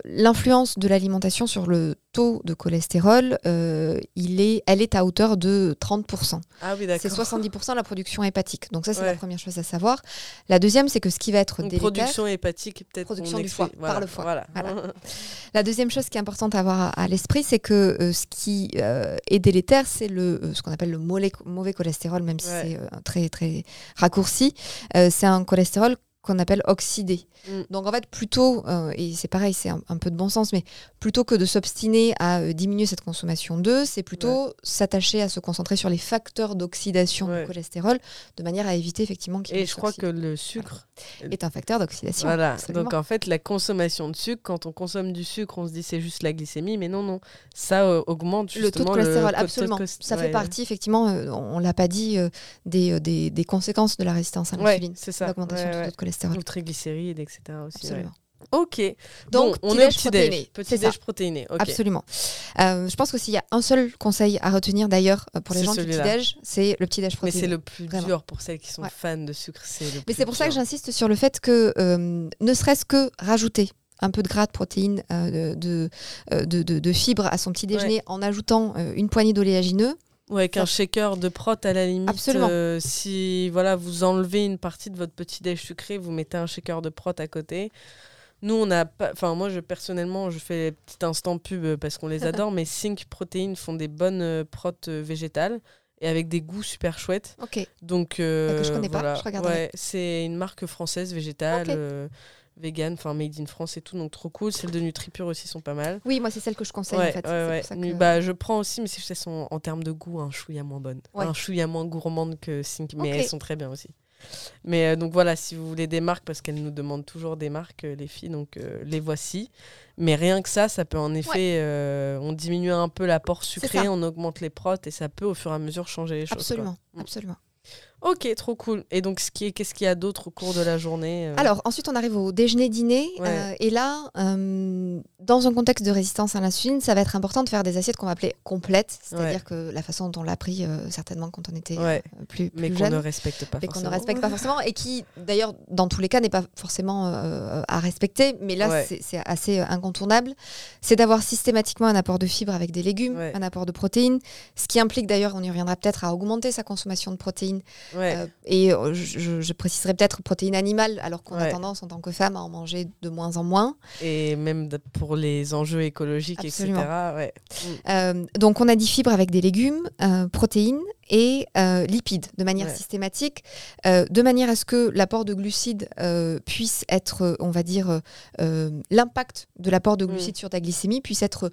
l'influence de l'alimentation sur le taux de cholestérol, euh, il est, elle est à hauteur de 30%. Ah oui, C'est d'accord. 70% la production hépatique. Donc ça c'est la Ouais. première chose à savoir. La deuxième c'est que ce qui va être Donc, délétère. production hépatique, peut-être. Production on du foie, voilà, par le foie. Voilà. Voilà. La deuxième chose qui est importante à avoir à, à l'esprit, c'est que euh, ce qui euh, est délétère, c'est le euh, ce qu'on appelle le mauvais, mauvais cholestérol, même si Ouais. c'est euh, très très raccourci. Euh, c'est un cholestérol qu'on appelle oxydé. Mm. Donc en fait, plutôt, euh, et c'est pareil, c'est un, un peu de bon sens, mais plutôt que de s'obstiner à euh, diminuer cette consommation d'œufs, c'est plutôt s'attacher à se concentrer sur les facteurs d'oxydation Ouais. du cholestérol, de manière à éviter effectivement qu'il Et je crois que le sucre. est un facteur d'oxydation. Voilà. absolument. Donc en fait, la consommation de sucre, quand on consomme du sucre, on se dit c'est juste la glycémie, mais non, non. Ça euh, augmente le taux de justement cholestérol, taux de absolument. cholest- Ça fait partie, effectivement, euh, on ne l'a pas dit, des, des, des conséquences de la résistance à l'insuline. c'est ça. L'augmentation du taux de cholestérol. Ou triglycérides, etc. aussi. ouais. Absolument. Ok. Donc, bon, on petit est au déj petit protéiné, déj. Petit déj ça. protéiné. Absolument. Euh, je pense que s'il y a un seul conseil à retenir d'ailleurs euh, pour les gens du celui-là. petit-déj, c'est le petit déj Mais protéiné. c'est le plus Vraiment. dur pour celles qui sont Ouais. fans de sucre. Le Mais c'est pour ça que j'insiste sur le fait que euh, ne serait-ce que rajouter un peu de gras de protéines, euh, de, de, de, fibres à son petit déjeuner en ajoutant une poignée d'oléagineux, Ou avec un shaker de prot à la limite. Absolument. euh, si voilà, vous enlevez une partie de votre petit déj sucré, vous mettez un shaker de prot à côté. Nous, on a pas. Enfin, moi, je, personnellement, je fais petit instant pub euh, parce qu'on les adore, mais Sync Protein font des bonnes euh, protes euh, végétales. et avec des goûts super chouettes. Ok. Donc, Ah, que je connais pas, voilà. je regarderai. Ouais, c'est une marque française végétale. Vegan, enfin made in France et tout, donc trop cool. Celles de Nutripure aussi sont pas mal. Oui, moi, c'est celle que je conseille ouais, en fait. ouais, C'est ouais. pour ça Nu- que- Bah, je prends aussi, mais elles sont en termes de goût un chouïa moins. Ouais. Un chouïa moins gourmande que Think, mais elles sont très bien aussi. Mais euh, donc voilà, si vous voulez des marques, parce qu'elles nous demandent toujours des marques, euh, les filles, donc euh, les voici. Mais rien que ça, ça peut en effet, on diminue un peu l'apport sucré, on augmente les protes et ça peut au fur et à mesure changer les choses. Absolument, Mm. absolument. Ok, trop cool. Et donc, qu'est-ce qu'il y a d'autre au cours de la journée euh Alors, ensuite, on arrive au déjeuner-dîner. Ouais. euh, et là, euh, dans un contexte de résistance à l'insuline, ça va être important de faire des assiettes qu'on va appeler complètes. C'est-à-dire Ouais. que la façon dont on l'a pris, euh, certainement, quand on était Ouais. plus, plus mais qu'on ne respecte pas qu'on forcément. ne respecte pas forcément, et qui, d'ailleurs, dans tous les cas, n'est pas forcément à respecter, mais là, c'est- c'est assez incontournable, c'est d'avoir systématiquement un apport de fibres avec des légumes, un apport de protéines, ce qui implique d'ailleurs, on y reviendra peut-être, à augmenter sa consommation de protéines, Ouais. euh, et euh, je, je- je préciserai peut-être protéines animales, alors qu'on a tendance en tant que femme à en manger de moins en moins. Et même pour les enjeux écologiques, Absolument. etc. Ouais. Euh, donc on a dit fibres avec des légumes, euh, protéines et euh, lipides de manière Ouais. systématique, euh, de manière à ce que l'apport de glucides euh, puisse être, on va dire, l'impact de l'apport de Mm. glucides sur ta glycémie puisse être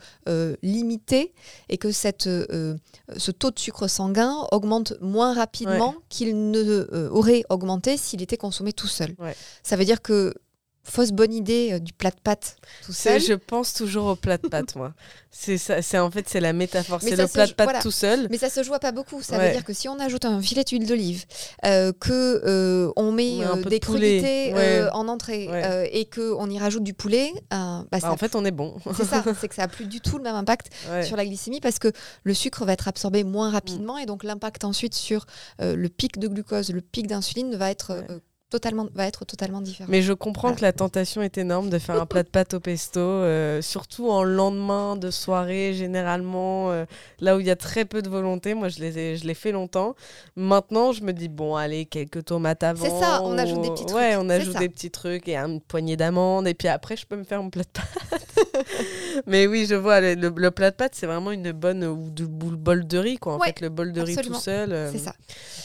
limité et que cette, ce taux de sucre sanguin augmente moins rapidement qu'il ne aurait augmenté s'il était consommé tout seul. Ouais. Ça veut dire que fausse bonne idée euh, du plat de pâtes tout seul. Je pense toujours au plat de pâtes, moi. C'est ça, c'est en fait c'est la métaphore. C'est le plat de pâtes voilà. tout seul. Mais ça se joue pas beaucoup. Ça Ouais. veut dire que si on ajoute un filet d'huile d'olive, euh, que euh, on met Ouais, euh, de des crudités Ouais. en entrée et que on y rajoute du poulet, bah, Bah, ça- en fait, on est bon. c'est ça. C'est que ça a plus du tout le même impact sur la glycémie parce que le sucre va être absorbé moins rapidement et donc l'impact ensuite sur le pic de glucose, le pic d'insuline va être totalement va être totalement différent. Mais je comprends Voilà. que la tentation est énorme de faire un plat de pâtes au pesto, euh, surtout en lendemain de soirée, généralement, euh, là où il y a très peu de volonté. Moi, je les je l'ai fait longtemps. Maintenant, je me dis, bon, allez, quelques tomates avant. C'est ça, on ajoute des petits trucs, Ouais, on ajoute ça. des petits trucs et une poignée d'amandes. Et puis après, je peux me faire mon plat de pâtes. Mais oui, je vois, le, le- le plat de pâtes, c'est vraiment une bonne. Ou, ou le bol de riz, quoi. En Ouais, fait, le bol de riz absolument. tout seul. euh, C'est ça.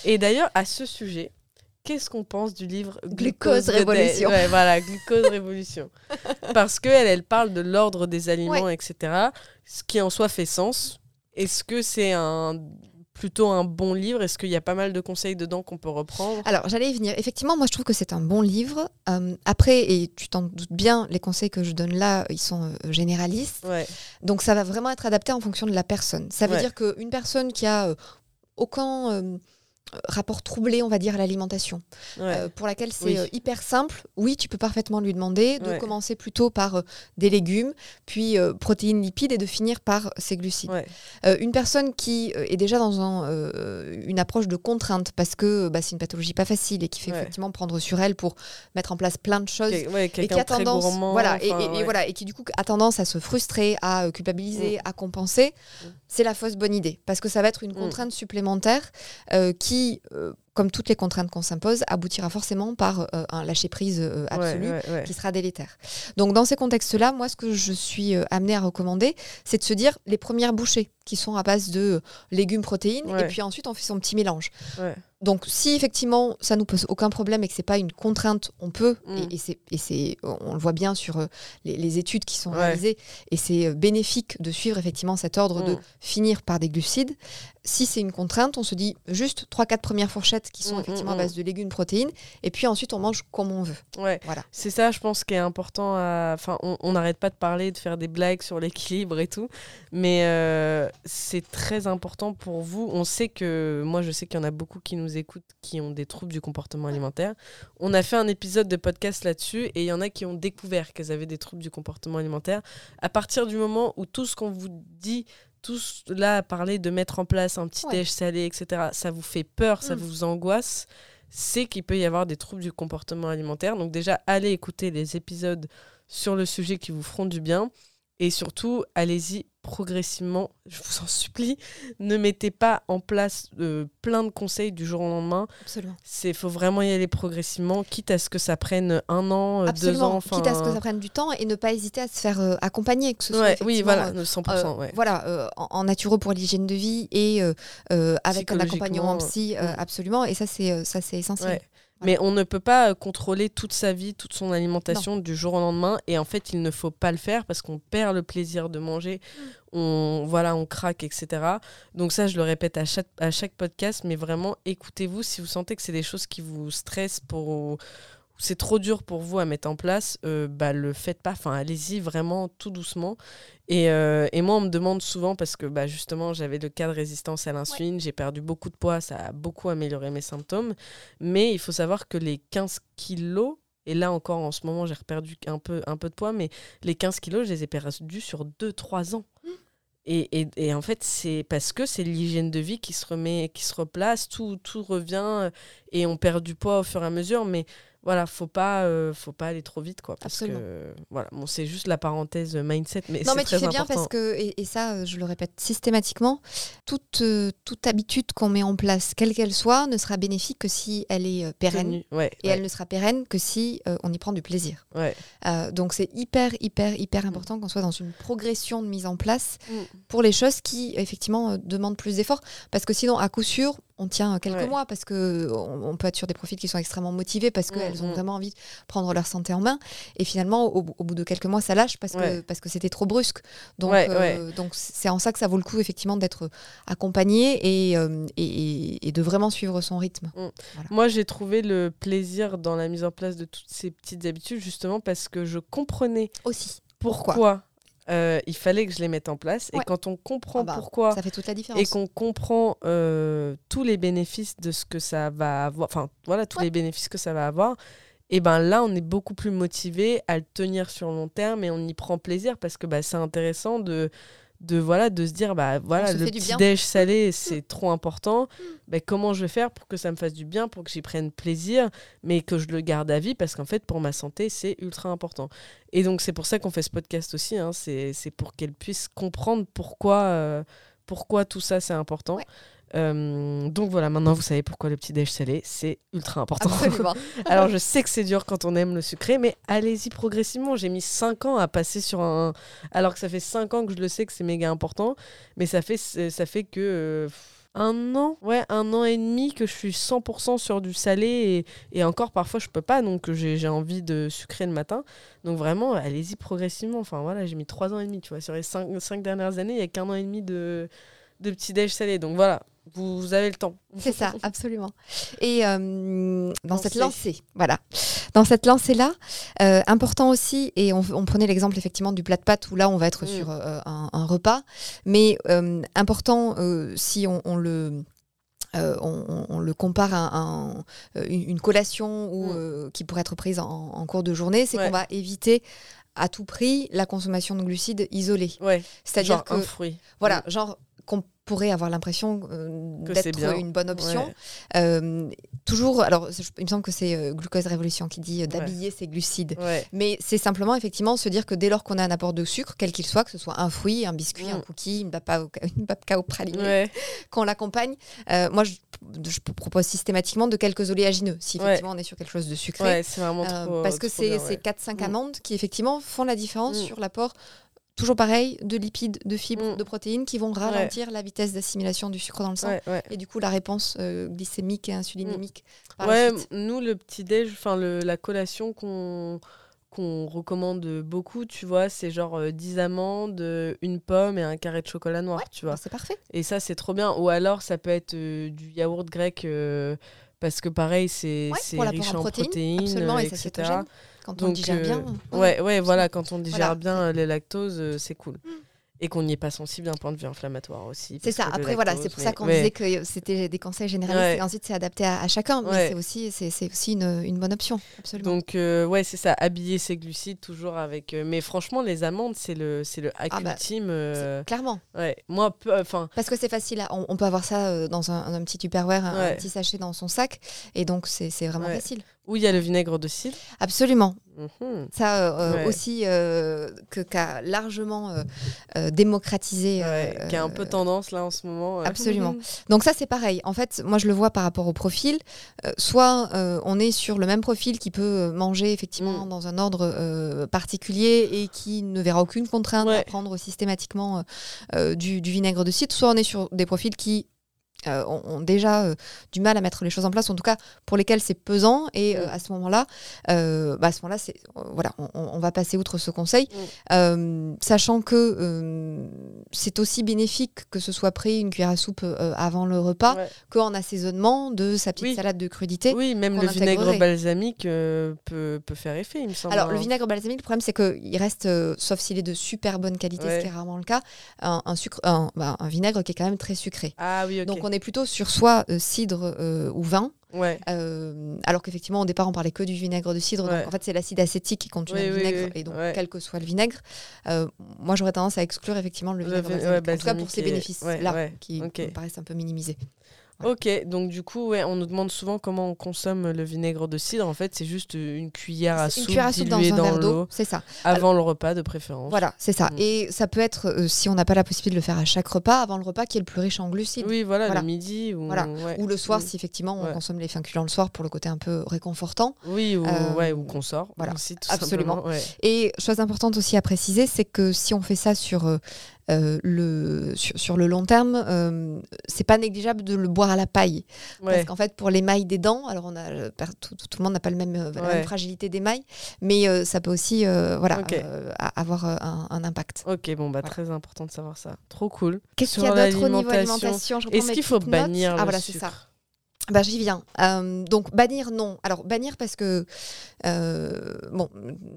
et d'ailleurs, à ce sujet, qu'est-ce qu'on pense du livre Glucose Révolution Ouais, voilà, Glucose Révolution. Parce qu'elle, elle parle de l'ordre des aliments, etc. Ce qui en soi fait sens. Est-ce que c'est un plutôt un bon livre? Est-ce qu'il y a pas mal de conseils dedans qu'on peut reprendre? Alors, j'allais y venir. Effectivement, moi, je trouve que c'est un bon livre. Euh, après, et tu t'en doutes bien, les conseils que je donne là, ils sont euh, généralistes. Ouais, Donc, ça va vraiment être adapté en fonction de la personne. Ça veut dire qu'une personne qui a euh, aucun rapport troublé, on va dire, à l'alimentation, ouais. euh, pour laquelle c'est Oui. euh, hyper simple, oui, tu peux parfaitement lui demander de Ouais. commencer plutôt par euh, des légumes, puis euh, protéines, lipides, et de finir par ses glucides. ouais. Une personne qui est déjà dans un, une approche de contrainte parce que bah, c'est une pathologie pas facile et qui fait effectivement prendre sur elle pour mettre en place plein de choses et qui a tendance, gourmand. voilà, et, enfin, et- et ouais. voilà, et qui du coup a tendance à se frustrer, à culpabiliser, à compenser, Mm. c'est la fausse bonne idée parce que ça va être une Mm. contrainte supplémentaire euh, qui, euh, comme toutes les contraintes qu'on s'impose, aboutira forcément par euh, un lâcher prise euh, absolu ouais, ouais. qui sera délétère. Donc dans ces contextes-là, moi ce que je suis amenée à recommander, c'est de se dire les premières bouchées qui sont à base de légumes, protéines, et puis ensuite on fait son petit mélange. Donc si effectivement ça nous pose aucun problème et que c'est pas une contrainte, on peut, Mm. et, et c'est, on le voit bien sur euh, les, les études qui sont Ouais. réalisées, et c'est euh, bénéfique de suivre effectivement cet ordre de Mm. finir par des glucides. Si c'est une contrainte, on se dit juste 3-4 premières fourchettes qui sont Mm, effectivement à base de légumes, protéines, et puis ensuite on mange comme on veut. Ouais. Voilà. C'est ça, je pense, qui est important. à- Enfin, on on n'arrête pas de parler, de faire des blagues sur l'équilibre et tout, mais euh, c'est très important pour vous. On sait que, moi, je sais qu'il y en a beaucoup qui nous écoutent qui ont des troubles du comportement alimentaire. On a fait un épisode de podcast là-dessus et il y en a qui ont découvert qu'elles avaient des troubles du comportement alimentaire. À partir du moment où tout ce qu'on vous dit tous là à parler de mettre en place un petit Ouais. déj salé, etc., ça vous fait peur, ça Mm. vous angoisse, c'est qu'il peut y avoir des troubles du comportement alimentaire. Donc déjà, allez écouter les épisodes sur le sujet qui vous feront du bien. Et surtout, allez-y progressivement. Je vous en supplie, ne mettez pas en place euh, plein de conseils du jour au lendemain. Absolument. C'est faut vraiment y aller progressivement, quitte à ce que ça prenne un an, euh, deux ans. enfin, Quitte à ce que ça prenne du temps et ne pas hésiter à se faire euh, accompagner, que ce soit oui, voilà, euh, 100%. euh, ouais. voilà, en, en naturo pour l'hygiène de vie et avec un accompagnement psy, euh, mm. absolument. Et ça, c'est ça, c'est essentiel. Ouais. Mais on ne peut pas euh, contrôler toute sa vie, toute son alimentation du jour au lendemain. Et en fait, il ne faut pas le faire parce qu'on perd le plaisir de manger. On, voilà, on craque, etc. Donc ça, je le répète à chaque, à chaque podcast. Mais vraiment, écoutez-vous si vous sentez que c'est des choses qui vous stressent pour c'est trop dur pour vous à mettre en place, euh, bah le faites pas. Enfin, allez-y vraiment tout doucement. Et, euh, et moi, on me demande souvent parce que bah, justement, j'avais le cas de résistance à l'insuline, j'ai perdu beaucoup de poids, ça a beaucoup amélioré mes symptômes. Mais il faut savoir que les 15 kilos, et là encore en ce moment, j'ai reperdu un peu, un peu de poids, mais les 15 kilos, je les ai perdus sur 2-3 ans. Et, et, et en fait, c'est parce que c'est l'hygiène de vie qui se remet, qui se replace, tout, tout revient et on perd du poids au fur et à mesure. Mais voilà, faut pas, euh, faut pas aller trop vite, quoi. Parce Absolument. que voilà, bon, c'est juste la parenthèse mindset, mais Non, mais tu très fais bien important. parce que, et, et ça, euh, je le répète systématiquement, toute, euh, toute habitude qu'on met en place, quelle qu'elle soit, ne sera bénéfique que si elle est euh, pérenne. Ouais, Et ouais, elle ne sera pérenne que si euh, on y prend du plaisir. ouais. Euh, donc c'est hyper, hyper, hyper important qu'on soit dans une progression de mise en place Mm. pour les choses qui, effectivement, euh, demandent plus d'efforts. Parce que sinon, à coup sûr, on tient quelques Ouais. mois parce que on, on peut être sur des profils qui sont extrêmement motivés parce Mm, qu'elles ont mm. vraiment envie de prendre leur santé en main. Et finalement, au, au bout de quelques mois, ça lâche parce que, parce que c'était trop brusque. Donc, Ouais, euh, donc c'est en ça que ça vaut le coup, effectivement, d'être accompagné et, euh, et, et- et de vraiment suivre son rythme. Moi, j'ai trouvé le plaisir dans la mise en place de toutes ces petites habitudes, justement parce que je comprenais Aussi. pourquoi? Euh, il fallait que je les mette en place. Et quand on comprend Ah bah, pourquoi Ça fait toute la différence. et qu'on comprend euh, tous les bénéfices de ce que ça va avoir, enfin voilà, tous Ouais. les bénéfices que ça va avoir, et ben là, on est beaucoup plus motivé à le tenir sur long terme et on y prend plaisir parce que bah, c'est intéressant de, de, voilà, de se dire, bah, voilà, le petit déj salé, c'est trop important. Bah, comment je vais faire pour que ça me fasse du bien, pour que j'y prenne plaisir, mais que je le garde à vie parce qu'en fait, pour ma santé, c'est ultra important. Et donc, c'est pour ça qu'on fait ce podcast aussi. hein, c'est c'est pour qu'elle puisse comprendre pourquoi, euh, pourquoi tout ça, c'est important. Ouais. Euh, donc voilà, maintenant vous savez pourquoi le petit déj salé, c'est ultra important. Absolument. Alors je sais que c'est dur quand on aime le sucré, mais allez-y progressivement. J'ai mis 5 ans à passer sur un... Alors que ça fait 5 ans que je le sais que c'est méga important, mais ça fait, ça fait que... euh, un an, ouais, un an et demi que je suis 100% sur du salé et, et encore parfois je peux pas, donc j'ai envie de sucrer le matin. Donc vraiment, allez-y progressivement. Enfin voilà, j'ai mis 3 ans et demi, tu vois. Sur les 5, dernières années, il y a qu'un an et demi de, de petit déj salé. Donc voilà, vous, avez le temps. C'est ça, absolument. Et euh, dans cette lancée, voilà, dans cette lancée-là, euh, important aussi, et on, on prenait l'exemple effectivement du plat de pâtes où là on va être Mm. sur euh, un, un repas, mais important si on, on le euh, on, on- on le compare à un- une, une collation ou, Mm. euh, qui pourrait être prise en, en cours de journée, c'est Ouais. qu'on va éviter à tout prix la consommation de glucides isolés. Ouais, C'est-à-dire genre que un fruit. voilà, genre qu'on pourrait avoir l'impression euh, d'être une bonne option. Ouais. Euh, toujours, alors je- il me semble que c'est euh, Glucose Révolution qui dit d'habiller ses glucides. Ouais. Mais c'est simplement effectivement se dire que dès lors qu'on a un apport de sucre, quel qu'il soit, que ce soit un fruit, un biscuit, un Mm. cookie, une babka au, une babka au praliné, qu'on l'accompagne, moi je, je propose systématiquement de quelques oléagineux, si effectivement on est sur quelque chose de sucré. Trop. parce que c'est ces ouais. 4-5 Mm. amandes qui effectivement font la différence Mm. sur l'apport, toujours pareil, de lipides, de fibres, Mm. de protéines qui vont ralentir la vitesse d'assimilation du sucre dans le sang Ouais, ouais. et du coup la réponse euh, glycémique et insulinémique. par la Ouais, nous, le petit-déj, enfin, le- la collation qu'on qu'on recommande beaucoup, tu vois, c'est genre euh, 10 amandes, euh, une pomme et un carré de chocolat noir, tu vois. Bah, c'est parfait. Et ça, c'est trop bien. Ou alors, ça peut être euh, du yaourt grec, parce que pareil, c'est riche en protéines, protéines, absolument, et etc. cétogène. Quand on Donc, digère bien. euh, ouais, ouais, voilà, quand on digère Voilà. bien euh, les lactoses, euh, c'est cool. Mm. Et qu'on n'y est pas sensible d'un point de vue inflammatoire aussi. C'est ça. Après, voilà, c'est pour mais- ça qu'on ouais. disait que c'était des conseils généralistes Ouais. et ensuite c'est adapté à, à chacun. Mais c'est aussi, c'est, aussi une, une bonne option. Absolument. Donc euh, ouais, c'est ça, habiller ses glucides toujours avec. euh, mais franchement, les amandes, c'est le, c'est le hack Ah bah, ultime. Euh, Clairement. Ouais, moi, enfin, Parce que c'est facile. à- on, on peut avoir ça euh, dans un, un petit Tupperware, un, un petit sachet dans son sac. Et donc, c'est, vraiment facile. Où il y a le vinaigre de cidre Absolument. Mhm. Ça euh, Ouais. aussi, euh, que qu'a largement euh, euh, démocratisé. Ouais, euh, qui a un peu tendance là en ce moment. euh. Absolument. Donc ça c'est pareil. En fait, moi je le vois par rapport au profil. Euh, soit euh, on est sur le même profil qui peut euh, manger effectivement Mm. dans un ordre euh, particulier et qui ne verra aucune contrainte Ouais. à prendre systématiquement euh, euh, du, du vinaigre de cidre. Soit on est sur des profils qui euh, ont, ont déjà euh, du mal à mettre les choses en place, en tout cas pour lesquels c'est pesant. Et euh, Mm. à ce moment-là, euh, bah, à ce moment-là, c'est euh, voilà, on, va passer outre ce conseil, Mm. Euh, sachant que euh, c'est aussi bénéfique que ce soit pris une cuillère à soupe euh, avant le repas Ouais. qu'en assaisonnement de sa petite Oui. salade de crudité. Oui, même le vinaigre balsamique euh, peut, peut faire effet, il me semble. Alors, le hein. vinaigre balsamique, le problème, c'est qu'il reste, euh, sauf s'il est de super bonne qualité, Ouais. ce qui est rarement le cas, un, un sucre, un, bah, un vinaigre qui est quand même très sucré. Ah oui, ok. Donc, on est plutôt sur soit euh, cidre euh, ou vin, Ouais. euh, alors qu'effectivement, au départ, on parlait que du vinaigre de cidre. Ouais. Donc, en fait, c'est l'acide acétique qui contenait Oui, le vinaigre, oui, et donc, quel que soit le vinaigre, moi, j'aurais tendance à exclure effectivement le vinaigre en tout cas, balsamique pour ces et- bénéfices-là, qui me paraissent un peu minimisés. Ok, donc du coup, ouais, on nous demande souvent comment on consomme le vinaigre de cidre. En fait, c'est juste une cuillère à soupe cuillère à soupe dans diluée un dans verre d'eau, l'eau c'est ça. avant le repas de préférence. Voilà, c'est ça. Mm. Et ça peut être, euh, si on n'a pas la possibilité de le faire à chaque repas, avant le repas qui est le plus riche en glucides. Oui, voilà, Voilà. le midi ou, Voilà. ouais. Ou le soir, Mm. si effectivement on Ouais. consomme les féculents le soir pour le côté un peu réconfortant. Oui, ou, Euh, ou qu'on sort. voilà. aussi, tout Absolument. Et chose importante aussi à préciser, c'est que si on fait ça sur, euh, le, sur, sur le long terme, euh, c'est pas négligeable de le boire à la paille. Parce qu'en fait, pour l'émail des dents, alors on a, tout, tout le monde n'a pas le même, euh, la même fragilité d'émail, mais euh, ça peut aussi voilà, avoir un, un impact. Ok, bon, bah Voilà. très important de savoir ça. Trop cool. Qu'est-ce qu'il y a d'autre au niveau alimentation? Est-ce qu'il faut petites notes. bannir Ah le voilà, c'est sucre? ça. Bah, j'y viens. Euh, donc, bannir, non. Alors, bannir parce que, euh, bon,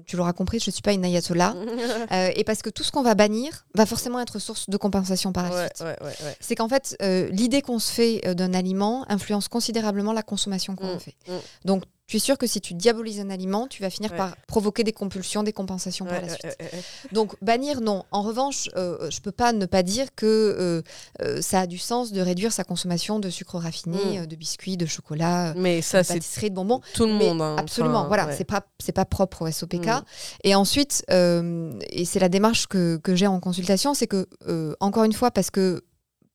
tu l'auras compris, je ne suis pas une ayatollah. Euh, et parce que tout ce qu'on va bannir va forcément être source de compensation par la ouais, suite. ouais, ouais, ouais. C'est qu'en fait, l'idée qu'on se fait d'un aliment influence considérablement la consommation qu'on Mm, en fait. mm. Donc, tu es sûr que si tu diabolises un aliment, tu vas finir Ouais. par provoquer des compulsions, des compensations par la suite. ouais. Donc bannir, non. En revanche, euh, je peux pas ne pas dire que euh, euh, ça a du sens de réduire sa consommation de sucre raffiné, Mm. euh, de biscuits, de chocolat, euh, Mais ça, de c'est pâtisserie, de bonbons. tout le Mais monde. hein. absolument, Enfin, voilà, c'est pas c'est pas propre au SOPK. Mm. Et ensuite, euh, et c'est la démarche que, que j'ai en consultation, c'est que euh, encore une fois, parce que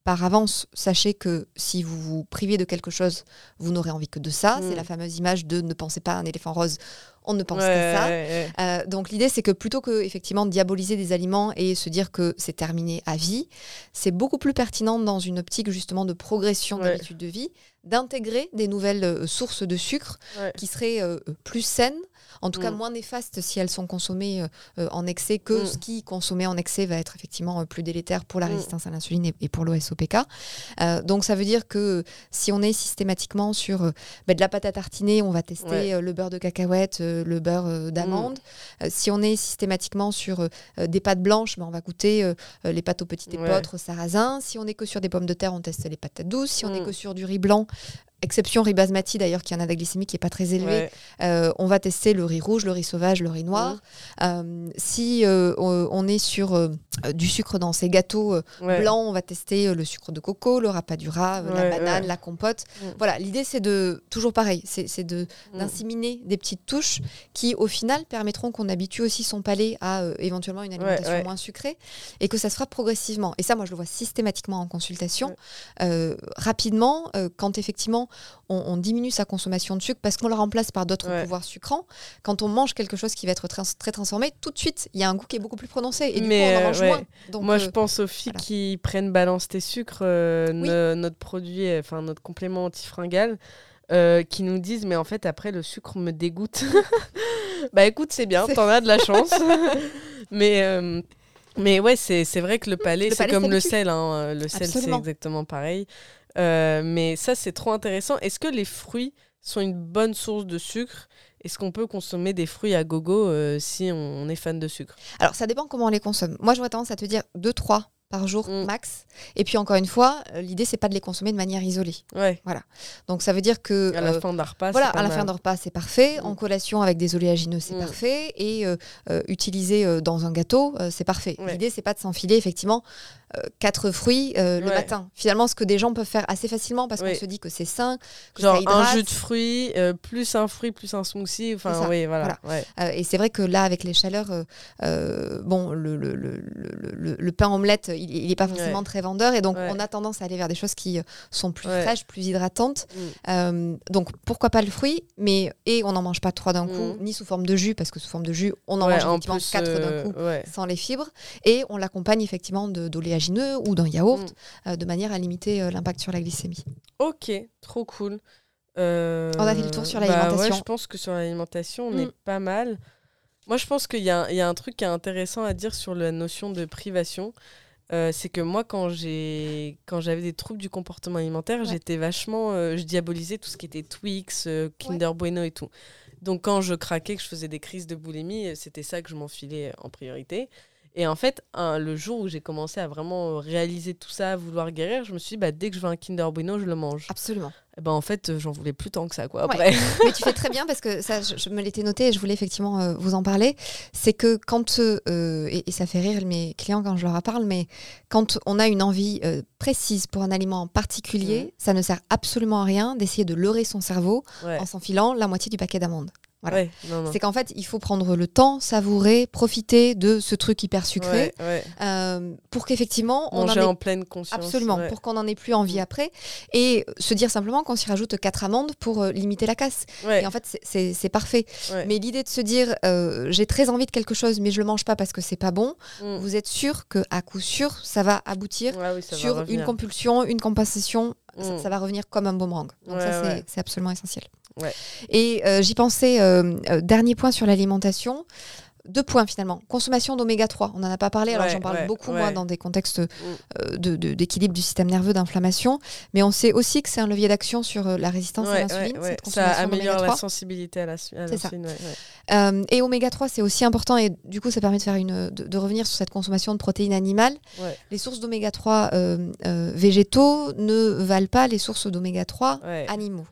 par avance, sachez que si vous vous privez de quelque chose, vous n'aurez envie que de ça. Mm. C'est la fameuse image de ne pensez pas à un éléphant rose, on ne pense Ouais, qu'à ça. ouais, ouais. Euh, donc l'idée c'est que plutôt que effectivement diaboliser des aliments et se dire que c'est terminé à vie, c'est beaucoup plus pertinent dans une optique justement de progression d'habitude de vie d'intégrer des nouvelles euh, sources de sucre qui seraient euh, plus saines, en tout cas Mm. moins néfastes si elles sont consommées euh, euh, en excès que Mm. ce qui consommé en excès va être effectivement euh, plus délétère pour la Mm. résistance à l'insuline et, et pour l'OSOPK. Euh, donc ça veut dire que si on est systématiquement sur bah, de la pâte à tartiner, on va tester Ouais. Le beurre de cacahuète, le beurre d'amande. Si on est systématiquement sur des pâtes blanches, bah, on va goûter les pâtes aux petits Ouais. épeautres, sarrasin. Si on est que sur des pommes de terre, on teste les patates douces. Si on est que sur du riz blanc, exception riz basmati d'ailleurs qui a un index glycémique qui n'est pas très élevé, Ouais. euh, on va tester le riz rouge, le riz sauvage, le riz noir. Euh, si euh, on est sur du sucre dans ces gâteaux Ouais. blancs, on va tester le sucre de coco, le rapadura, la banane, la compote. Mm. Voilà, l'idée c'est de, toujours pareil, c'est de Mm. d'inséminer des petites touches qui au final permettront qu'on habitue aussi son palais à éventuellement une alimentation moins sucrée et que ça se fera progressivement. Et ça, moi je le vois systématiquement en consultation. Rapidement, quand effectivement on, on diminue sa consommation de sucre parce qu'on le remplace par d'autres Ouais. pouvoirs sucrants, quand on mange quelque chose qui va être trans- très transformé, tout de suite il y a un goût qui est beaucoup plus prononcé et du Mais, coup on en euh, mange ouais. moins. Donc, Moi, euh, je pense aux filles voilà. qui prennent Balance tes sucres, euh, Oui. no- notre produit, euh, enfin notre complément antifringal, euh, qui nous disent mais en fait après le sucre me dégoûte. bah écoute, c'est bien, t'en as de la chance. mais euh, mais ouais, c'est vrai que le palais, c'est comme le sel. hein, Le sel, c'est exactement pareil. Euh, mais ça, c'est trop intéressant. Est-ce que les fruits sont une bonne source de sucre? Est-ce qu'on peut consommer des fruits à gogo euh, si on, est fan de sucre? Alors, ça dépend comment on les consomme. Moi, j'aurais tendance à te dire 2-3 par jour Mm. max. Et puis, encore une fois, euh, l'idée, c'est pas de les consommer de manière isolée. Ouais. Donc, ça veut dire que. À la euh, fin d'un repas, voilà, à la mal. fin d'un repas, c'est parfait. Mm. En collation avec des oléagineux, c'est Mm. parfait. Et euh, euh, utilisé dans un gâteau, c'est parfait. Ouais. L'idée, c'est pas de s'enfiler, effectivement, quatre fruits euh, le Ouais. matin. Finalement, ce que des gens peuvent faire assez facilement parce Oui. qu'on se dit que c'est sain, que Genre ça hydrate. un jus de fruits, euh, plus un fruit, plus un smoothie. Enfin, oui, voilà. ouais. Euh, et c'est vrai que là, avec les chaleurs, euh, euh, bon, le, le, le, le, pain omelette, il n'est pas forcément Ouais. très vendeur. Et donc, on a tendance à aller vers des choses qui euh, sont plus fraîches, plus hydratantes. Mm. Euh, donc, pourquoi pas le fruit mais, Et on n'en mange pas trois d'un coup, Mm. ni sous forme de jus, parce que sous forme de jus, on en mange en effectivement plus, quatre euh, d'un coup. sans les fibres et on l'accompagne effectivement de- ou d'un yaourt Mm. euh, de manière à limiter euh, l'impact sur la glycémie. Ok, trop cool. Euh, On a fait le tour sur bah l'alimentation. ouais, je pense que sur l'alimentation, on est Mm. pas mal. Moi, je pense qu'il y, a- il y a un truc qui est intéressant à dire sur la notion de privation. C'est que moi, quand j'avais des troubles du comportement alimentaire, Ouais. j'étais vachement. je diabolisais tout ce qui était Twix, Kinder Bueno et tout. Donc, quand je craquais, que je faisais des crises de boulimie, c'était ça que je m'enfilais en priorité. Et en fait, un- le jour où j'ai commencé à vraiment réaliser tout ça, à vouloir guérir, je me suis dit, bah, dès que je veux un Kinder Bueno, je le mange. Absolument. Eh ben, en fait, euh, j'en voulais plus tant que ça, quoi. Ouais. Après. Mais tu fais très bien parce que ça, je, je me l'étais noté et je voulais effectivement euh, vous en parler. C'est que quand, euh, et, et ça fait rire mes clients quand je leur en parle, mais quand on a une envie euh, précise pour un aliment en particulier, Mhm. ça ne sert absolument à rien d'essayer de leurrer son cerveau Ouais. en s'enfilant la moitié du paquet d'amandes. Voilà. Ouais. C'est qu'en fait, il faut prendre le temps, savourer, profiter de ce truc hyper sucré Ouais, ouais. euh, pour qu'effectivement on en Manger ait en pleine conscience. Absolument, pour qu'on n'en ait plus envie Mm. après. Et se dire simplement qu'on s'y rajoute quatre amandes pour euh, limiter la casse. Et en fait, c'est- parfait. Mais l'idée de se dire, euh, j'ai très envie de quelque chose, mais je le mange pas parce que c'est pas bon, Mm. vous êtes sûr que à coup sûr, ça va aboutir Ouais, oui, ça va sur une compulsion, une compensation. Ça, Mm. ça va revenir comme un boomerang. Donc ça, c'est absolument essentiel. Ouais. Et euh, j'y pensais, euh, euh, dernier point sur l'alimentation. Deux points finalement. Consommation d'oméga 3. On n'en a pas parlé, alors Ouais, j'en parle ouais, beaucoup moi dans des contextes euh, de- de- d'équilibre du système nerveux, d'inflammation. Mais on sait aussi que c'est un levier d'action sur la résistance à Ouais, l'insuline, Ça améliore la 3. sensibilité à la l'insuline. Euh, et oméga 3, c'est aussi important et du coup, ça permet de, faire une, de, de revenir sur cette consommation de protéines animales. Les sources d'oméga 3 euh, euh, végétaux ne valent pas les sources d'oméga 3 Ouais. animaux.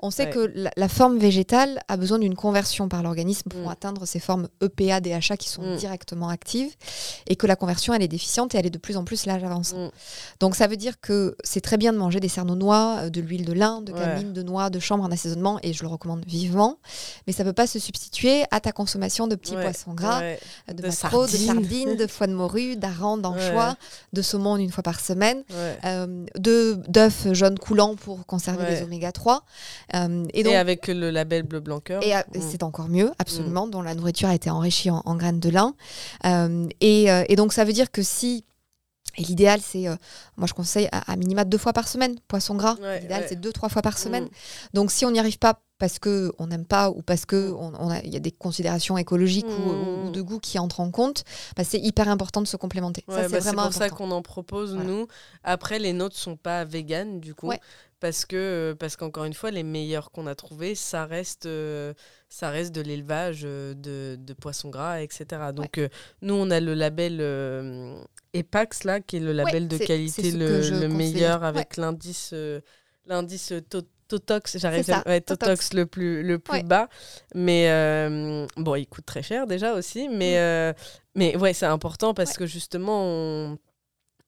On sait Ouais. que la, la forme végétale a besoin d'une conversion par l'organisme pour Mm. atteindre ces formes EPA, DHA qui sont Mm. directement actives et que la conversion elle est déficiente et elle est de plus en plus l'âge avançant. Mm. Donc ça veut dire que c'est très bien de manger des cerneaux noix, euh, de l'huile de lin, de Ouais. cameline, de noix, de chanvre en assaisonnement et je le recommande vivement, mais ça peut pas se substituer à ta consommation de petits Ouais, poissons gras, ouais. de, De de sardines. de foie de morue, d'arandes, d'anchois, de saumon une fois par semaine, euh, de d'œufs jaunes coulants pour conserver les oméga 3. Euh, et avec le label bleu blanc cœur. et, Mm. c'est encore mieux, absolument, dont la nourriture a été enrichie en, en graines de lin. Euh, et, euh, et donc, ça veut dire que si. Et l'idéal, c'est. euh, moi, je conseille à, à minima deux fois par semaine, poisson gras. Ouais, l'idéal, ouais. c'est deux, trois fois par semaine. Mm. Donc, si on n'y arrive pas parce qu'on n'aime pas ou parce qu'il Mm. on, on a- il y a des considérations écologiques ou- ou, Mm. ou de goût qui entrent en compte, bah, c'est hyper important de se complémenter. Ouais, c'est bah, pour ça qu'on en propose, Voilà. nous. Après, les nôtres sont pas véganes, du coup. Ouais. Parce que, euh, parce qu'encore une fois, les meilleurs qu'on a trouvés, ça reste, euh, ça reste de l'élevage euh, de, de poissons gras, etc. Donc, euh, nous, on a le label euh, EPAX, là, qui est le label de qualité le, meilleur, Ouais. avec l'indice euh, l'indice to- Totox, j'arrive à- ouais, Totox. Totox le plus, le plus Ouais. bas. Mais euh, bon, il coûte très cher déjà aussi. Mais, Mm. euh, mais ouais, c'est important parce Ouais. que justement, on-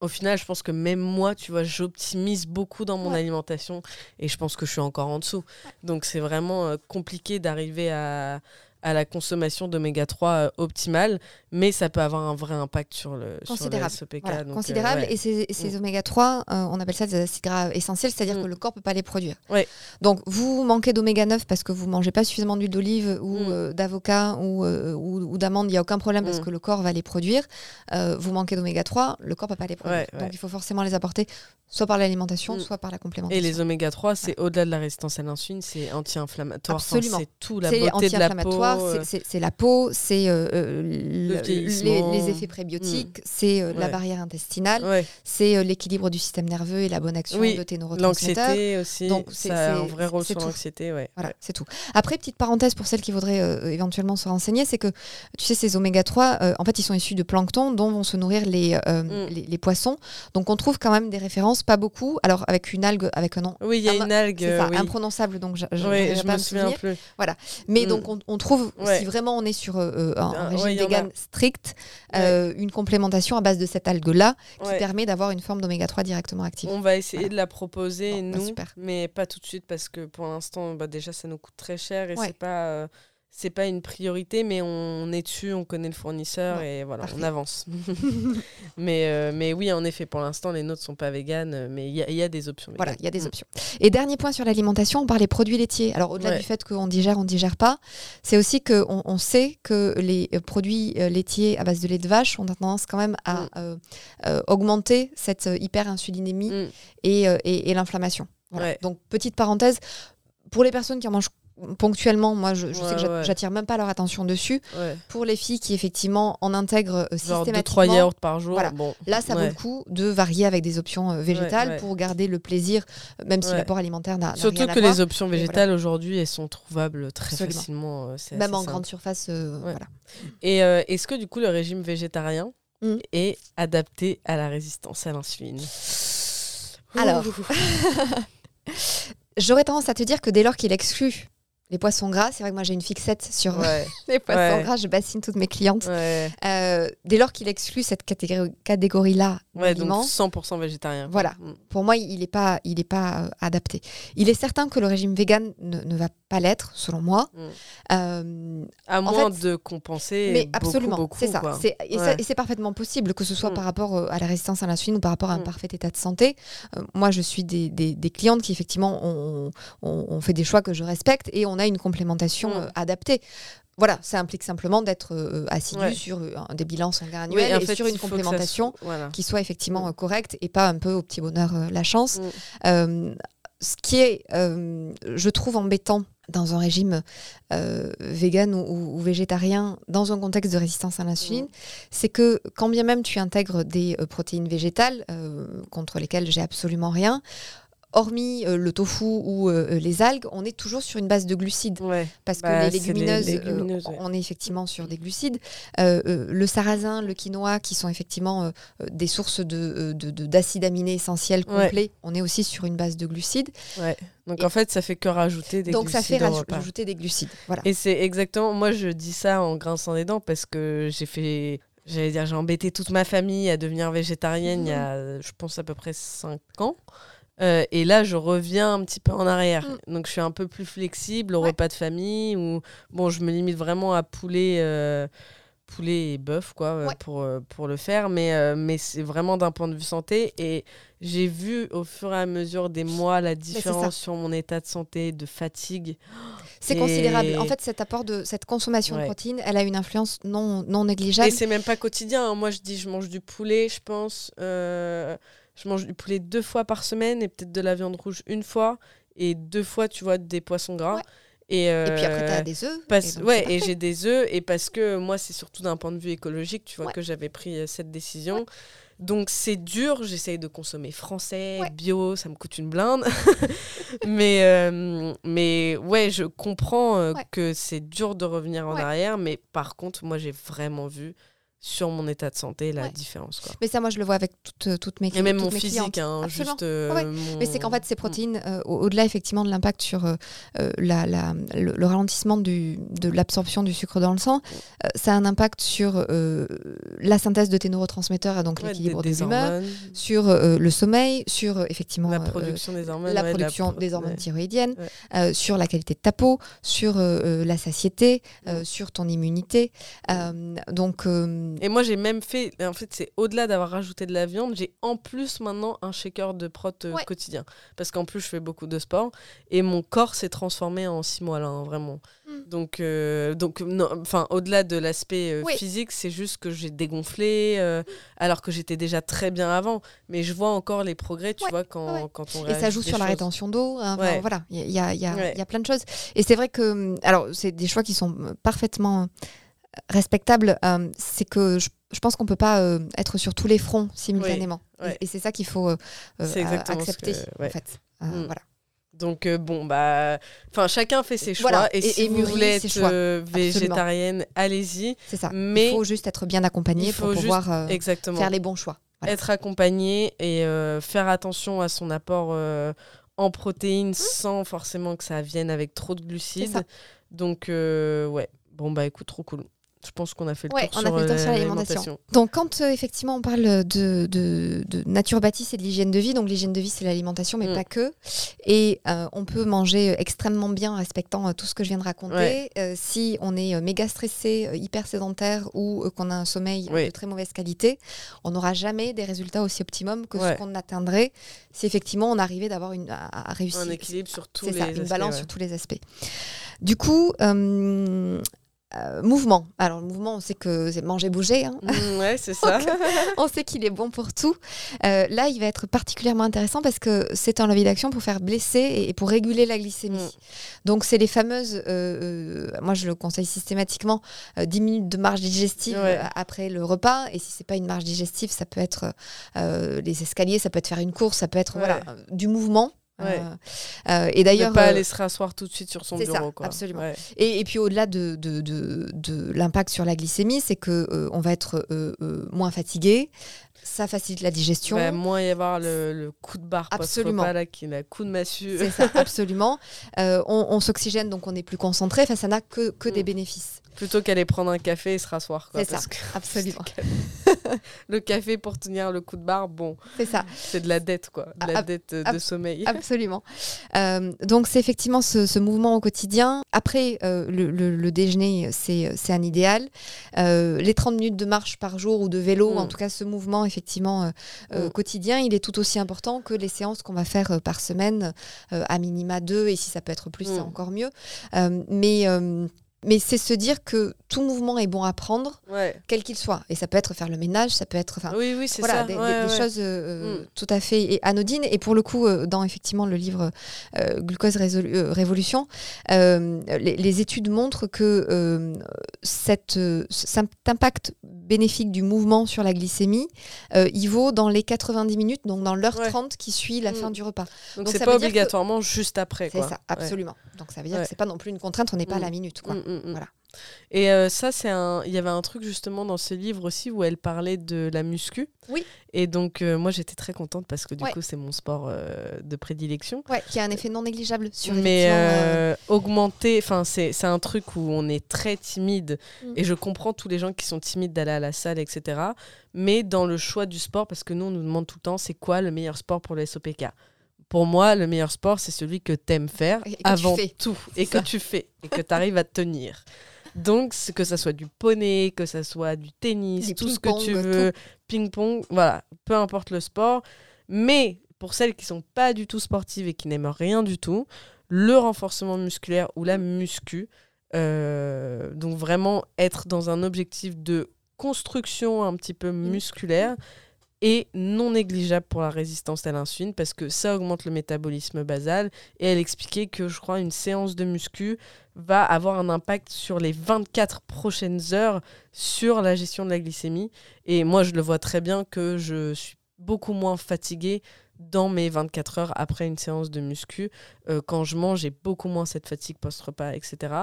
au final, je pense que même moi, tu vois, j'optimise beaucoup dans mon Ouais. alimentation et je pense que je suis encore en dessous. Donc c'est vraiment euh, compliqué d'arriver à, à la consommation d'oméga 3 euh, optimale, mais ça peut avoir un vrai impact sur le, sur le Considérable. SOPK. Voilà, donc, euh, considérable. ouais. Et ces, ces Mm. oméga 3, euh, on appelle ça des acides gras essentiels, c'est-à-dire Mm. que le corps peut pas les produire. Ouais. Donc, vous manquez d'oméga 9 parce que vous mangez pas suffisamment d'huile d'olive ou Mm. euh, d'avocat ou, euh, ou, ou d'amande, il n'y a aucun problème parce que le corps va les produire. Euh, vous manquez d'oméga 3, le corps peut pas les produire. Ouais. Donc, il faut forcément les apporter soit par l'alimentation, soit par la Et complémentation. les oméga 3, c'est au-delà de la résistance à l'insuline, c'est anti-inflammatoire. Enfin, Absolument. c'est tout, la beauté de la peau. Euh, c'est- c'est c'est la peau, c'est euh, euh, le- les, les effets prébiotiques, c'est euh, la barrière intestinale, Ouais. c'est euh, l'équilibre du système nerveux et la bonne action Oui, de tes neurotransmetteurs. L'anxiété aussi, Donc, c'est- ça a un c'est- vrai rôle c'est sur l'anxiété. Ouais. Voilà, c'est tout. Après, petite parenthèse pour celles qui voudraient éventuellement se renseigner, c'est que tu sais, ces oméga 3, euh, en fait, ils sont issus de plancton dont vont se nourrir les, euh, Mm. les, les poissons. Donc, on trouve quand même des références, pas beaucoup. Alors, avec une algue, avec un nom. Oui, il y a une algue. C'est ça, oui. imprononçable, donc je, je, pas me souviens plus. Mais Mm. donc, on, on trouve trouve, Ouais. si vraiment on est sur euh, euh, un, un Ah, régime ouais, a. vegan strict, euh, une complémentation à base de cette algue-là qui permet d'avoir une forme d'oméga 3 directement active. On va essayer Voilà. de la proposer, Bon, bah, nous, mais pas tout de suite parce que pour l'instant, bah, déjà, ça nous coûte très cher et c'est pas, c'est pas une priorité, mais on est dessus, on connaît le fournisseur et voilà, on avance. mais, euh, mais oui, en effet, pour l'instant, les nôtres sont pas véganes, mais il y, a- il y a des options. Voilà, il y a des Mm. options. Et dernier point sur l'alimentation, on parle des produits laitiers. Alors au-delà Ouais. du fait qu'on digère, on digère pas, c'est aussi qu'on on sait que les euh, produits euh, laitiers à base de lait de vache ont tendance quand même à Mm. euh, euh, augmenter cette euh, hyperinsulinémie Mm. et, euh, et- et l'inflammation. Voilà. Ouais. Donc petite parenthèse, pour les personnes qui en mangent ponctuellement, moi je, je sais que ouais. j'attire même pas leur attention dessus. Ouais. Pour les filles qui effectivement en intègrent euh, Genre 2-3 systématiquement, yaourts par jour. Voilà. Bon. Là, ça vaut le coup de varier avec des options euh, végétales pour garder le plaisir, euh, même si l'apport alimentaire n'a Surtout rien à que voir. les options voilà. végétales aujourd'hui, elles sont trouvables très Absolument. facilement. euh, Même en simple. grande surface, voilà. Et est-ce que du coup le régime végétarien Mm. est adapté à la résistance à l'insuline? Alors. J'aurais tendance à te dire que dès lors qu'il exclut les poissons gras, c'est vrai que moi j'ai une fixette sur ouais, les poissons Ouais. gras, je bassine toutes mes clientes. ouais, Euh, dès lors qu'il exclut cette catégorie- catégorie-là ouais, donc d'aliments, 100% végétarien. Voilà. Mm. pour moi, il n'est pas, il est pas euh, adapté. Il est certain que le régime vegan ne, ne va pas l'être, selon moi. Mm. Euh, À En moins fait- de compenser. mais beaucoup, absolument, beaucoup, c'est ça. quoi. C'est- Et ça- Ouais. et c'est parfaitement possible, que ce soit Mm. par rapport à la résistance à l'insuline ou par rapport à un Mm. parfait état de santé. Euh, moi, je suis des, des- des clientes qui, effectivement, ont, ont- ont fait des choix que je respecte et on a une complémentation Mm. euh, adaptée. Voilà, ça implique simplement d'être euh, assidu Ouais. sur euh, des bilans sanguins Oui, annuels en et fait, sur une complémentation soit- Voilà. qui soit effectivement Mm. euh, correcte et pas un peu au petit bonheur la chance. Mm. Ce qui est, je trouve, embêtant dans un régime vegan ou, ou- ou végétarien, dans un contexte de résistance à l'insuline, c'est que quand bien même tu intègres des protéines végétales, contre lesquelles j'ai absolument rien, hormis euh, le tofu ou euh, les algues, on est toujours sur une base de glucides. Ouais. Parce que Bah, les légumineuses, euh, ouais. on est effectivement sur des glucides. Euh, euh, le sarrasin, le quinoa, qui sont effectivement euh, euh, des sources de, euh, de- de- d'acides aminés essentiels Ouais. complets, on est aussi sur une base de glucides. Donc Et- en fait, ça fait que rajouter des Donc ça fait glucides au raj- repas. rajouter des glucides. Voilà. Et c'est exactement, moi je dis ça en grinçant des dents parce que j'ai fait, j'allais dire, j'ai embêté toute ma famille à devenir végétarienne il y a, je pense, à peu près 5 ans. Euh, et là, je reviens un petit peu en arrière. Donc, je suis un peu plus flexible au Ouais. repas de famille. Ou bon, je me limite vraiment à poulet, euh, poulet et bœuf, quoi, euh, Ouais. pour, pour le faire. Mais, euh, mais c'est vraiment d'un point de vue santé. Et j'ai vu au fur et à mesure des mois la différence sur mon état de santé, de fatigue. C'est Et- considérable. En fait, cet apport de cette consommation de protéines, elle a une influence non, non Et négligeable. c'est même pas quotidien. hein. Moi, je dis, je mange du poulet, je pense. Euh, je mange du poulet deux fois par semaine et peut-être de la viande rouge une fois. Et deux fois, tu vois, des poissons gras. Ouais. Et, Et puis après, tu euh, as des œufs. parce- et ouais, et j'ai des œufs. Et parce que moi, c'est surtout d'un point de vue écologique, tu vois, Ouais. que j'avais pris euh, cette décision. Donc c'est dur, j'essaye de consommer français, Ouais. bio, ça me coûte une blinde. mais, euh, mais ouais, je comprends euh, Ouais. que c'est dur de revenir en Ouais. arrière, mais par contre, moi j'ai vraiment vu sur mon état de santé la Ouais. différence. Quoi. Mais ça, moi, je le vois avec toutes, toutes mes Et clientes. même toutes mon physique, hein, juste. euh, Ouais, mon- Mais c'est qu'en fait, ces Mm. protéines, euh, au- au-delà effectivement de l'impact sur euh, euh, la, la- le, le ralentissement du, de l'absorption du sucre dans le sang, euh, ça a un impact sur euh, la synthèse de tes neurotransmetteurs et donc Ouais, l'équilibre des, des, humeurs, hormones, sur euh, le sommeil, sur euh, effectivement la euh, production des hormones. la production pro- des hormones thyroïdiennes, euh, sur la qualité de ta peau, sur euh, euh, la satiété, euh, Mm. sur ton immunité. Euh, donc, euh, Et moi, j'ai même fait, en fait, c'est au-delà d'avoir rajouté de la viande, j'ai en plus maintenant un shaker de prot euh, Ouais. quotidien. Parce qu'en plus, je fais beaucoup de sport et mon corps s'est transformé en six mois là, hein, vraiment. Mm. Donc, euh, donc non, enfin, au-delà de l'aspect euh, Oui. physique, c'est juste que j'ai dégonflé euh, alors que j'étais déjà très bien avant. Mais je vois encore les progrès, tu Ouais, vois, quand, ouais. quand on et ça joue sur la rétention d'eau. hein. Voilà, il y a, il y a- il y a- y a plein de choses. Et c'est vrai que, hum, alors, c'est des choix qui sont euh, parfaitement respectables. euh, c'est que je, je pense qu'on peut pas euh, être sur tous les fronts simultanément. Oui, ouais. Et, et c'est ça qu'il faut euh, accepter, que- ouais. en fait. Mm. Voilà. Donc bon bah enfin chacun fait ses choix Voilà, et, et- si et vous voulez être végétarienne, allez-y. C'est ça. Mais il faut juste être bien accompagné il faut pour pouvoir faire les bons choix. Voilà. Être accompagné et faire attention à son apport en protéines sans forcément que ça vienne avec trop de glucides. ça. Donc ouais, Bon, bah écoute, trop cool. Je pense qu'on a fait le Ouais, tour on a sur fait le euh, sur l'alimentation. Donc, quand euh, effectivement on parle de, de, de naturopathie, c'est de l'hygiène de vie. Donc, l'hygiène de vie, c'est l'alimentation, mais Mm. pas que. Et euh, on peut manger extrêmement bien en respectant euh, tout ce que je viens de raconter. Ouais. Euh, si on est euh, méga stressé, euh, hyper sédentaire ou euh, qu'on a un sommeil euh, de très mauvaise qualité, on n'aura jamais des résultats aussi optimums que ce qu'on atteindrait si effectivement on arrivait d'avoir une à, à réussir. Un équilibre sur tous les ça, une aspects, balance ouais. sur tous les aspects. Du coup, euh, euh, mouvement. Alors, le mouvement, on sait que c'est manger, bouger. hein. Mm, ouais, c'est ça. on sait qu'il est bon pour tout. Euh, là, il va être particulièrement intéressant parce que c'est un levier d'action pour faire blesser et pour réguler la glycémie. Mm. Donc, c'est les fameuses, euh, euh, moi je le conseille systématiquement, euh, 10 minutes de marche digestive Ouais. euh, après le repas. Et si c'est pas une marche digestive, ça peut être euh, les escaliers, ça peut être faire une course, ça peut être Ouais. voilà, euh, du mouvement. Ouais. Euh, euh, et Ne d'ailleurs, pas euh, aller se rasseoir tout de suite sur son ça, bureau. quoi. absolument. Ouais. et, et puis au-delà de, de, de- de l'impact sur la glycémie, c'est que euh, on va être euh, moins fatigué, ça facilite la digestion. Bah, moins y avoir le, le coup de barre Absolument. post-repas là, qui est coup de massue. C'est ça, absolument. On on s'oxygène, donc on est plus concentré. Enfin, ça n'a que, que des Mm. bénéfices. Plutôt qu'aller prendre un café et se rasseoir. C'est ça, parce que absolument. le café pour tenir le coup de barre, bon, C'est ça, c'est de la dette, quoi. De la Ab- dette de sommeil. absolument. Euh, donc, c'est effectivement ce, ce mouvement au quotidien. Après, euh, le, le- le déjeuner, c'est un idéal. Euh, les 30 minutes de marche par jour ou de vélo, en tout cas, ce mouvement, effectivement, euh, euh, Mm. quotidien, il est tout aussi important que les séances qu'on va faire par semaine, à minima deux, et si ça peut être plus, c'est Mm. encore mieux. Mais mais c'est se dire que tout mouvement est bon à prendre, Ouais. quel qu'il soit. Et ça peut être faire le ménage, ça peut être. enfin, Oui, oui, voilà, ça. des, des- Ouais, des ouais. choses euh, Mm. tout à fait anodines. Et pour le coup, euh, dans effectivement le livre euh, Glucose Résolu- euh, Révolution, euh, les, les études montrent que euh, cette, euh, cet impact bénéfique du mouvement sur la glycémie, euh, il vaut dans les 90 minutes, donc dans l'heure Ouais. 30 qui suit la Mm. fin du repas. Donc, c'est pas que- obligatoirement juste après. C'est ça, absolument. Donc ça veut dire que c'est pas non plus une contrainte, on n'est pas à la minute. Quoi. Mm, mm, mm. Voilà. Et euh, ça, c'est un. Il y avait un truc justement dans ce livre aussi où elle parlait de la muscu. Oui. Et donc, euh, moi, j'étais très contente parce que du Ouais. coup, c'est mon sport euh, de prédilection. Ouais, qui a un effet non négligeable sur Mais augmenter, enfin, c'est c'est un truc où on est très timide. Mm. Et je comprends tous les gens qui sont timides d'aller à la salle, etc. Mais dans le choix du sport, parce que nous, on nous demande tout le temps, c'est quoi le meilleur sport pour le SOPK Pour moi, le meilleur sport, c'est celui que t'aimes faire Et avant tout. Et ça. que tu fais. Et que tu arrives à tenir. Donc, que ça soit du poney, que ça soit du tennis, tout ce que tu veux, ping-pong, voilà, peu importe le sport. Mais pour celles qui sont pas du tout sportives et qui n'aiment rien du tout, le renforcement musculaire ou la muscu, euh, donc vraiment être dans un objectif de construction un petit peu musculaire est non négligeable pour la résistance à l'insuline parce que ça augmente le métabolisme basal et elle expliquait que je crois une séance de muscu va avoir un impact sur les 24 prochaines heures sur la gestion de la glycémie et moi je le vois très bien que je suis beaucoup moins fatiguée dans mes 24 heures après une séance de muscu. Euh, quand je mange, j'ai beaucoup moins cette fatigue post-repas, etc.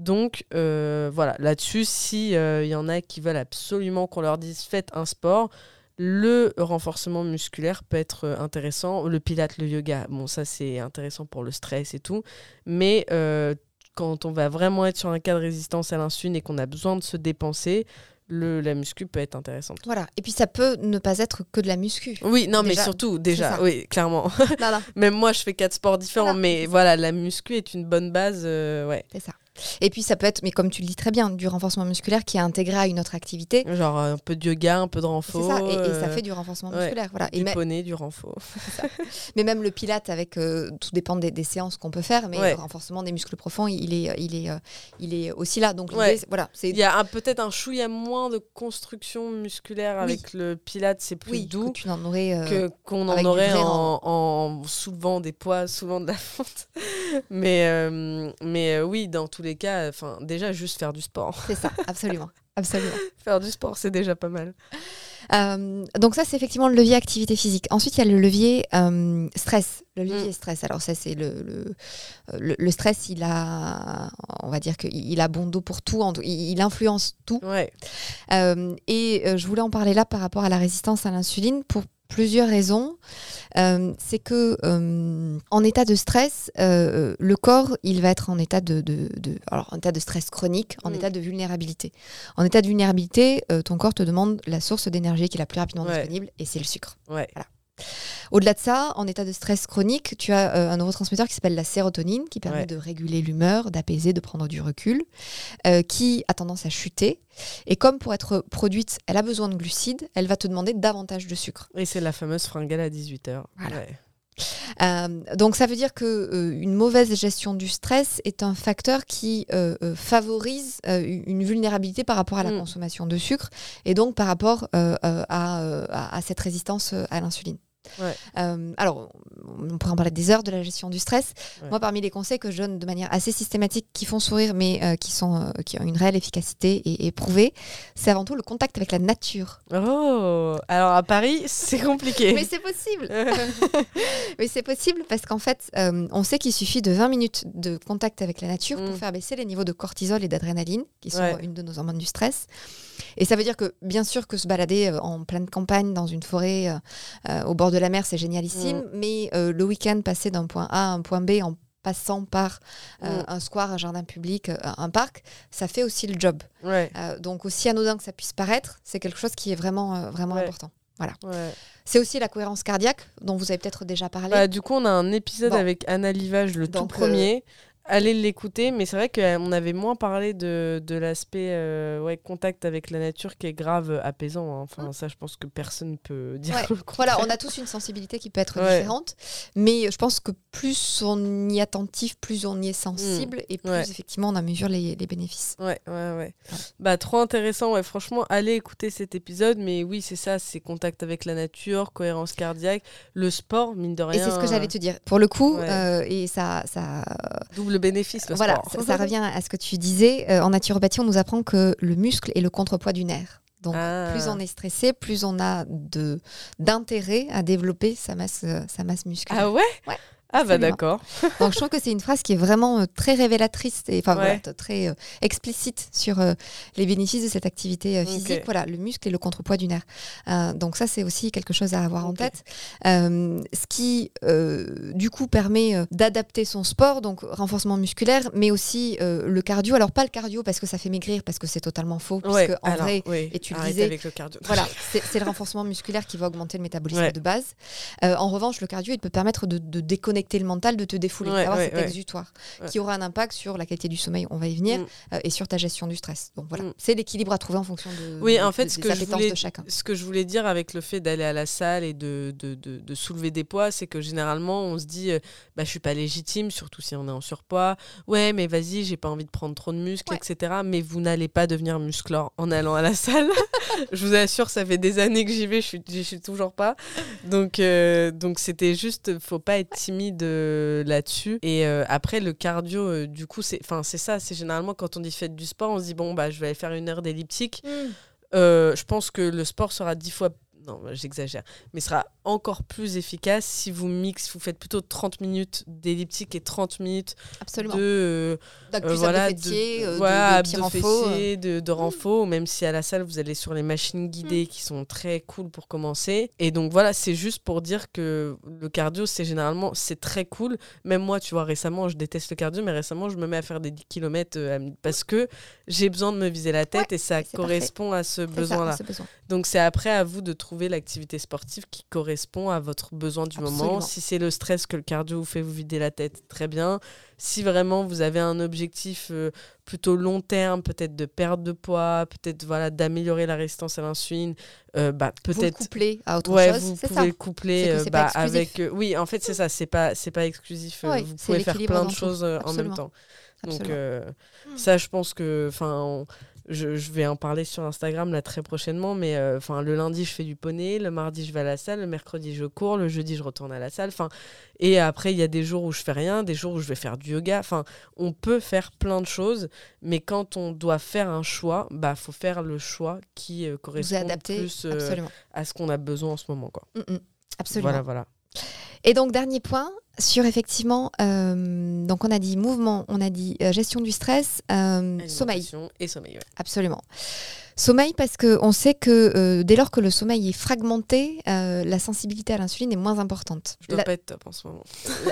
Donc euh, voilà, là-dessus, s'il y en a qui veulent absolument qu'on leur dise faites un sport, le renforcement musculaire peut être euh, intéressant. Le pilate, le yoga, bon, ça c'est intéressant pour le stress et tout. Mais euh, quand on va vraiment être sur un cas de résistance à l'insuline et qu'on a besoin de se dépenser, le, la muscu peut être intéressante. Voilà. Et puis ça peut ne pas être que de la muscu. Oui, non, mais surtout, déjà, oui, clairement. Même moi, je fais quatre sports différents, Voilà, mais voilà, la muscu est une bonne base. euh, ouais. c'est ça. Et puis ça peut être, mais comme tu le dis très bien, du renforcement musculaire qui est intégré à une autre activité. Genre un peu de yoga, un peu de C'est renfort. ça. Et, et ça euh, fait du renforcement ouais, musculaire. Voilà. Et du poney, du renfort. mais même le pilate, avec euh, tout dépend des, des séances qu'on peut faire, mais Ouais. le renforcement des muscles profonds, il est, il est, euh, il est aussi là. Donc Ouais. voilà, c'est Il y a un- peut-être un chouïa moins de construction musculaire Oui. avec le pilate, c'est plus oui, doux. que tu en aurais. euh, que qu'on en aurait en, en soulevant des poids, soulevant de la fonte. mais euh, mais euh, oui, dans tous les cas, enfin déjà juste faire du sport. C'est ça, absolument. Absolument. faire du sport, c'est déjà pas mal. Euh, donc ça, c'est effectivement le levier activité physique. Ensuite, il y a le levier euh, stress. Le levier Mm. stress. Alors ça, c'est le, le, le, le stress, il a, on va dire qu'il il a bon dos pour tout, il, influence tout. Ouais. Euh, et euh, je voulais en parler là par rapport à la résistance à l'insuline pour plusieurs raisons. Euh, c'est que euh, en état de stress, euh, le corps, il va être en état de, de, de- alors, en état de stress chronique, en Mm. état de vulnérabilité. En état de vulnérabilité, ton corps te demande la source d'énergie qui est la plus rapidement Ouais. disponible, et c'est le sucre. Ouais. Au-delà de ça, en état de stress chronique, tu as euh, un neurotransmetteur qui s'appelle la sérotonine, qui permet Ouais. de réguler l'humeur, d'apaiser, de prendre du recul, euh, qui a tendance à chuter. Et comme pour être produite, elle a besoin de glucides, elle va te demander davantage de sucre. Et c'est la fameuse fringale à 18h. Voilà. Euh, donc ça veut dire que euh, une mauvaise gestion du stress est un facteur qui euh, favorise une vulnérabilité par rapport à la Mm. consommation de sucre et donc par rapport à, à- à cette résistance à l'insuline. Ouais. Euh, alors, on pourrait en parler des heures de la gestion du stress. Ouais. Moi, parmi les conseils que je donne de manière assez systématique, qui font sourire, mais euh, qui, sont, euh, qui ont une réelle efficacité et, et prouvée, c'est avant tout le contact avec la nature. Oh Alors à Paris, c'est compliqué. Mais c'est possible Mais c'est possible parce qu'en fait, on sait qu'il suffit de 20 minutes de contact avec la nature pour Mm. faire baisser les niveaux de cortisol et d'adrénaline, qui sont Ouais. une de nos hormones du stress. Et ça veut dire que, bien sûr, que se balader euh, en pleine campagne, dans une forêt, euh, euh, au bord de la mer, c'est génialissime. Mm. Mais euh, le week-end, passer d'un point A à un point B en passant par euh, Mm. un square, un jardin public, un parc, ça fait aussi le job. Ouais. Donc, aussi anodin que ça puisse paraître, c'est quelque chose qui est vraiment, vraiment Ouais. important. ouais. C'est aussi la cohérence cardiaque, dont vous avez peut-être déjà parlé. Bah, du coup, on a un épisode Bon. avec Anna Livage, le Donc, tout premier. Allez l'écouter, mais c'est vrai qu'on avait moins parlé de, de l'aspect euh, ouais, contact avec la nature qui est grave apaisant. hein. Enfin, ça, je pense que personne peut dire. Ouais. le Voilà, on a tous une sensibilité qui peut être Ouais. différente, mais je pense que plus on y est attentif, plus on y est sensible, et plus effectivement on en mesure les, les bénéfices. Ouais, ouais, ouais. Bah, trop intéressant, ouais. Franchement, allez écouter cet épisode. Mais oui, c'est ça, c'est contact avec la nature, cohérence cardiaque, le sport, mine de Et rien. c'est ce que j'allais te dire. Pour le coup, euh, et ça, ça, Double bénéfice, le voilà, sport. ça, ça revient à ce que tu disais. euh, en naturopathie, on nous apprend que le muscle est le contrepoids du nerf. Donc, Ah. plus on est stressé, plus on a de d'intérêt à développer sa masse, euh, sa masse musculaire. Ah ouais? Ouais, Ah bah d'accord. Donc je trouve que c'est une phrase qui est vraiment euh, très révélatrice et enfin Ouais. voilà, t- très euh, explicite sur euh, les bénéfices de cette activité physique. Voilà, le muscle et le contrepoids du nerf. Donc ça c'est aussi quelque chose à avoir en tête. Ce qui du coup permet d'adapter son sport, donc renforcement musculaire, mais aussi le cardio. Alors pas le cardio parce que ça fait maigrir, parce que c'est totalement faux. Ouais, puisque en alors, vrai, oui, et tu le disais, avec le cardio. voilà, c'est le renforcement musculaire qui va augmenter le métabolisme Ouais. de base. En revanche, le cardio, il peut permettre de, de déconnecter le mental, de te défouler, Ouais, cet ouais. exutoire qui aura un impact sur la qualité du sommeil, on va y venir, Mm. euh, et sur ta gestion du stress. Donc voilà, Mm. c'est l'équilibre à trouver en fonction de, Oui, de- en fait, de- ce des que, je voulais, de chacun. ce que je voulais dire avec le fait d'aller à la salle et de, de, soulever des poids, c'est que généralement, on se dit, euh, bah, je suis pas légitime, surtout si on est en surpoids. Ouais, mais vas-y, j'ai pas envie de prendre trop de muscles, etc. Mais vous n'allez pas devenir musclore en allant à la salle. je vous assure, ça fait des années que j'y vais, je suis, suis toujours pas. Donc, euh, donc c'était juste, faut pas être timide euh, là-dessus. Et euh, après, le cardio, euh, du coup, c'est, ça. C'est généralement quand on dit faites du sport, on se dit bon, bah, je vais aller faire une heure d'elliptique. Euh, je pense que le sport sera dix fois. Non, j'exagère. Mais sera encore plus efficace si vous mixez, vous faites plutôt 30 minutes d'elliptique et 30 minutes Absolument. de. euh, euh, voilà, de fessiers, euh, de, voilà, de de euh. Mm. fessiers, de, de renfaux, même si à la salle vous allez sur les machines guidées qui sont très cool pour commencer. Et donc voilà, c'est juste pour dire que le cardio, c'est généralement c'est très cool. Même moi, tu vois, récemment, je déteste le cardio, mais récemment, je me mets à faire des 10 km parce que j'ai besoin de me viser la tête Ouais, et ça correspond à ce besoin-là. besoin. Donc c'est après à vous de trouver l'activité sportive qui correspond à votre besoin du moment. Si c'est le stress que le cardio vous fait vous vider la tête, très bien. Si vraiment vous avez un objectif euh, plutôt long terme, peut-être de perte de poids, peut-être voilà d'améliorer la résistance à l'insuline, euh, bah Vous le peut-être couplez à autre ouais chose, vous pouvez ça. le coupler euh, bah, avec euh, oui en fait c'est ça c'est pas c'est pas exclusif euh, Ouais, vous pouvez faire plein de choses euh, en même Absolument. temps donc Absolument. euh, Mm. ça, je pense que, enfin, je, je vais en parler sur Instagram là très prochainement, mais euh, enfin, le lundi je fais du poney, le mardi je vais à la salle, le mercredi je cours, le jeudi je retourne à la salle. Enfin, et après il y a des jours où je fais rien, des jours où je vais faire du yoga. Enfin, on peut faire plein de choses, mais quand on doit faire un choix, bah faut faire le choix qui euh, correspond adaptez plus euh, à ce qu'on a besoin en ce moment, quoi. Mm, mm, absolument. Voilà, voilà. Et donc, dernier point, sur effectivement, euh, donc on a dit mouvement, on a dit euh, gestion du stress, euh, sommeil. Et sommeil, ouais. Absolument. Sommeil parce qu'on sait que dès lors que le sommeil est fragmenté, la sensibilité à l'insuline est moins importante. Je dois La, pas être top en ce moment.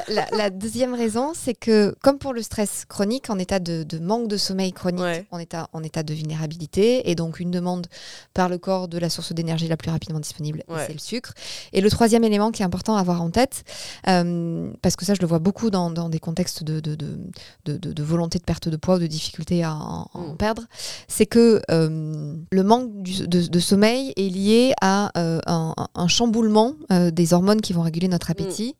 la- la- la deuxième raison, c'est que comme pour le stress chronique, en état de, de manque de sommeil chronique, Ouais. en, état, en état de vulnérabilité, et donc une demande par le corps de la source d'énergie la plus rapidement disponible, Ouais. c'est le sucre. Et le troisième élément qui est important à avoir en tête, parce que ça je le vois beaucoup dans, dans des contextes de, de, de, de- de- de volonté de perte de poids ou de difficulté à en, en Mm. perdre, c'est que euh, le manque du- de, sommeil est lié à euh, un, un chamboulement euh, des hormones qui vont réguler notre appétit,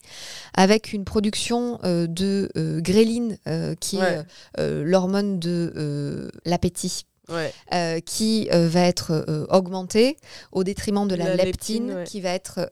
avec une production de gréline, qui est Ouais. l'hormone de l'appétit. Ouais. euh, qui euh, va être euh, augmentée au détriment de la, La leptine, leptine, ouais. qui va être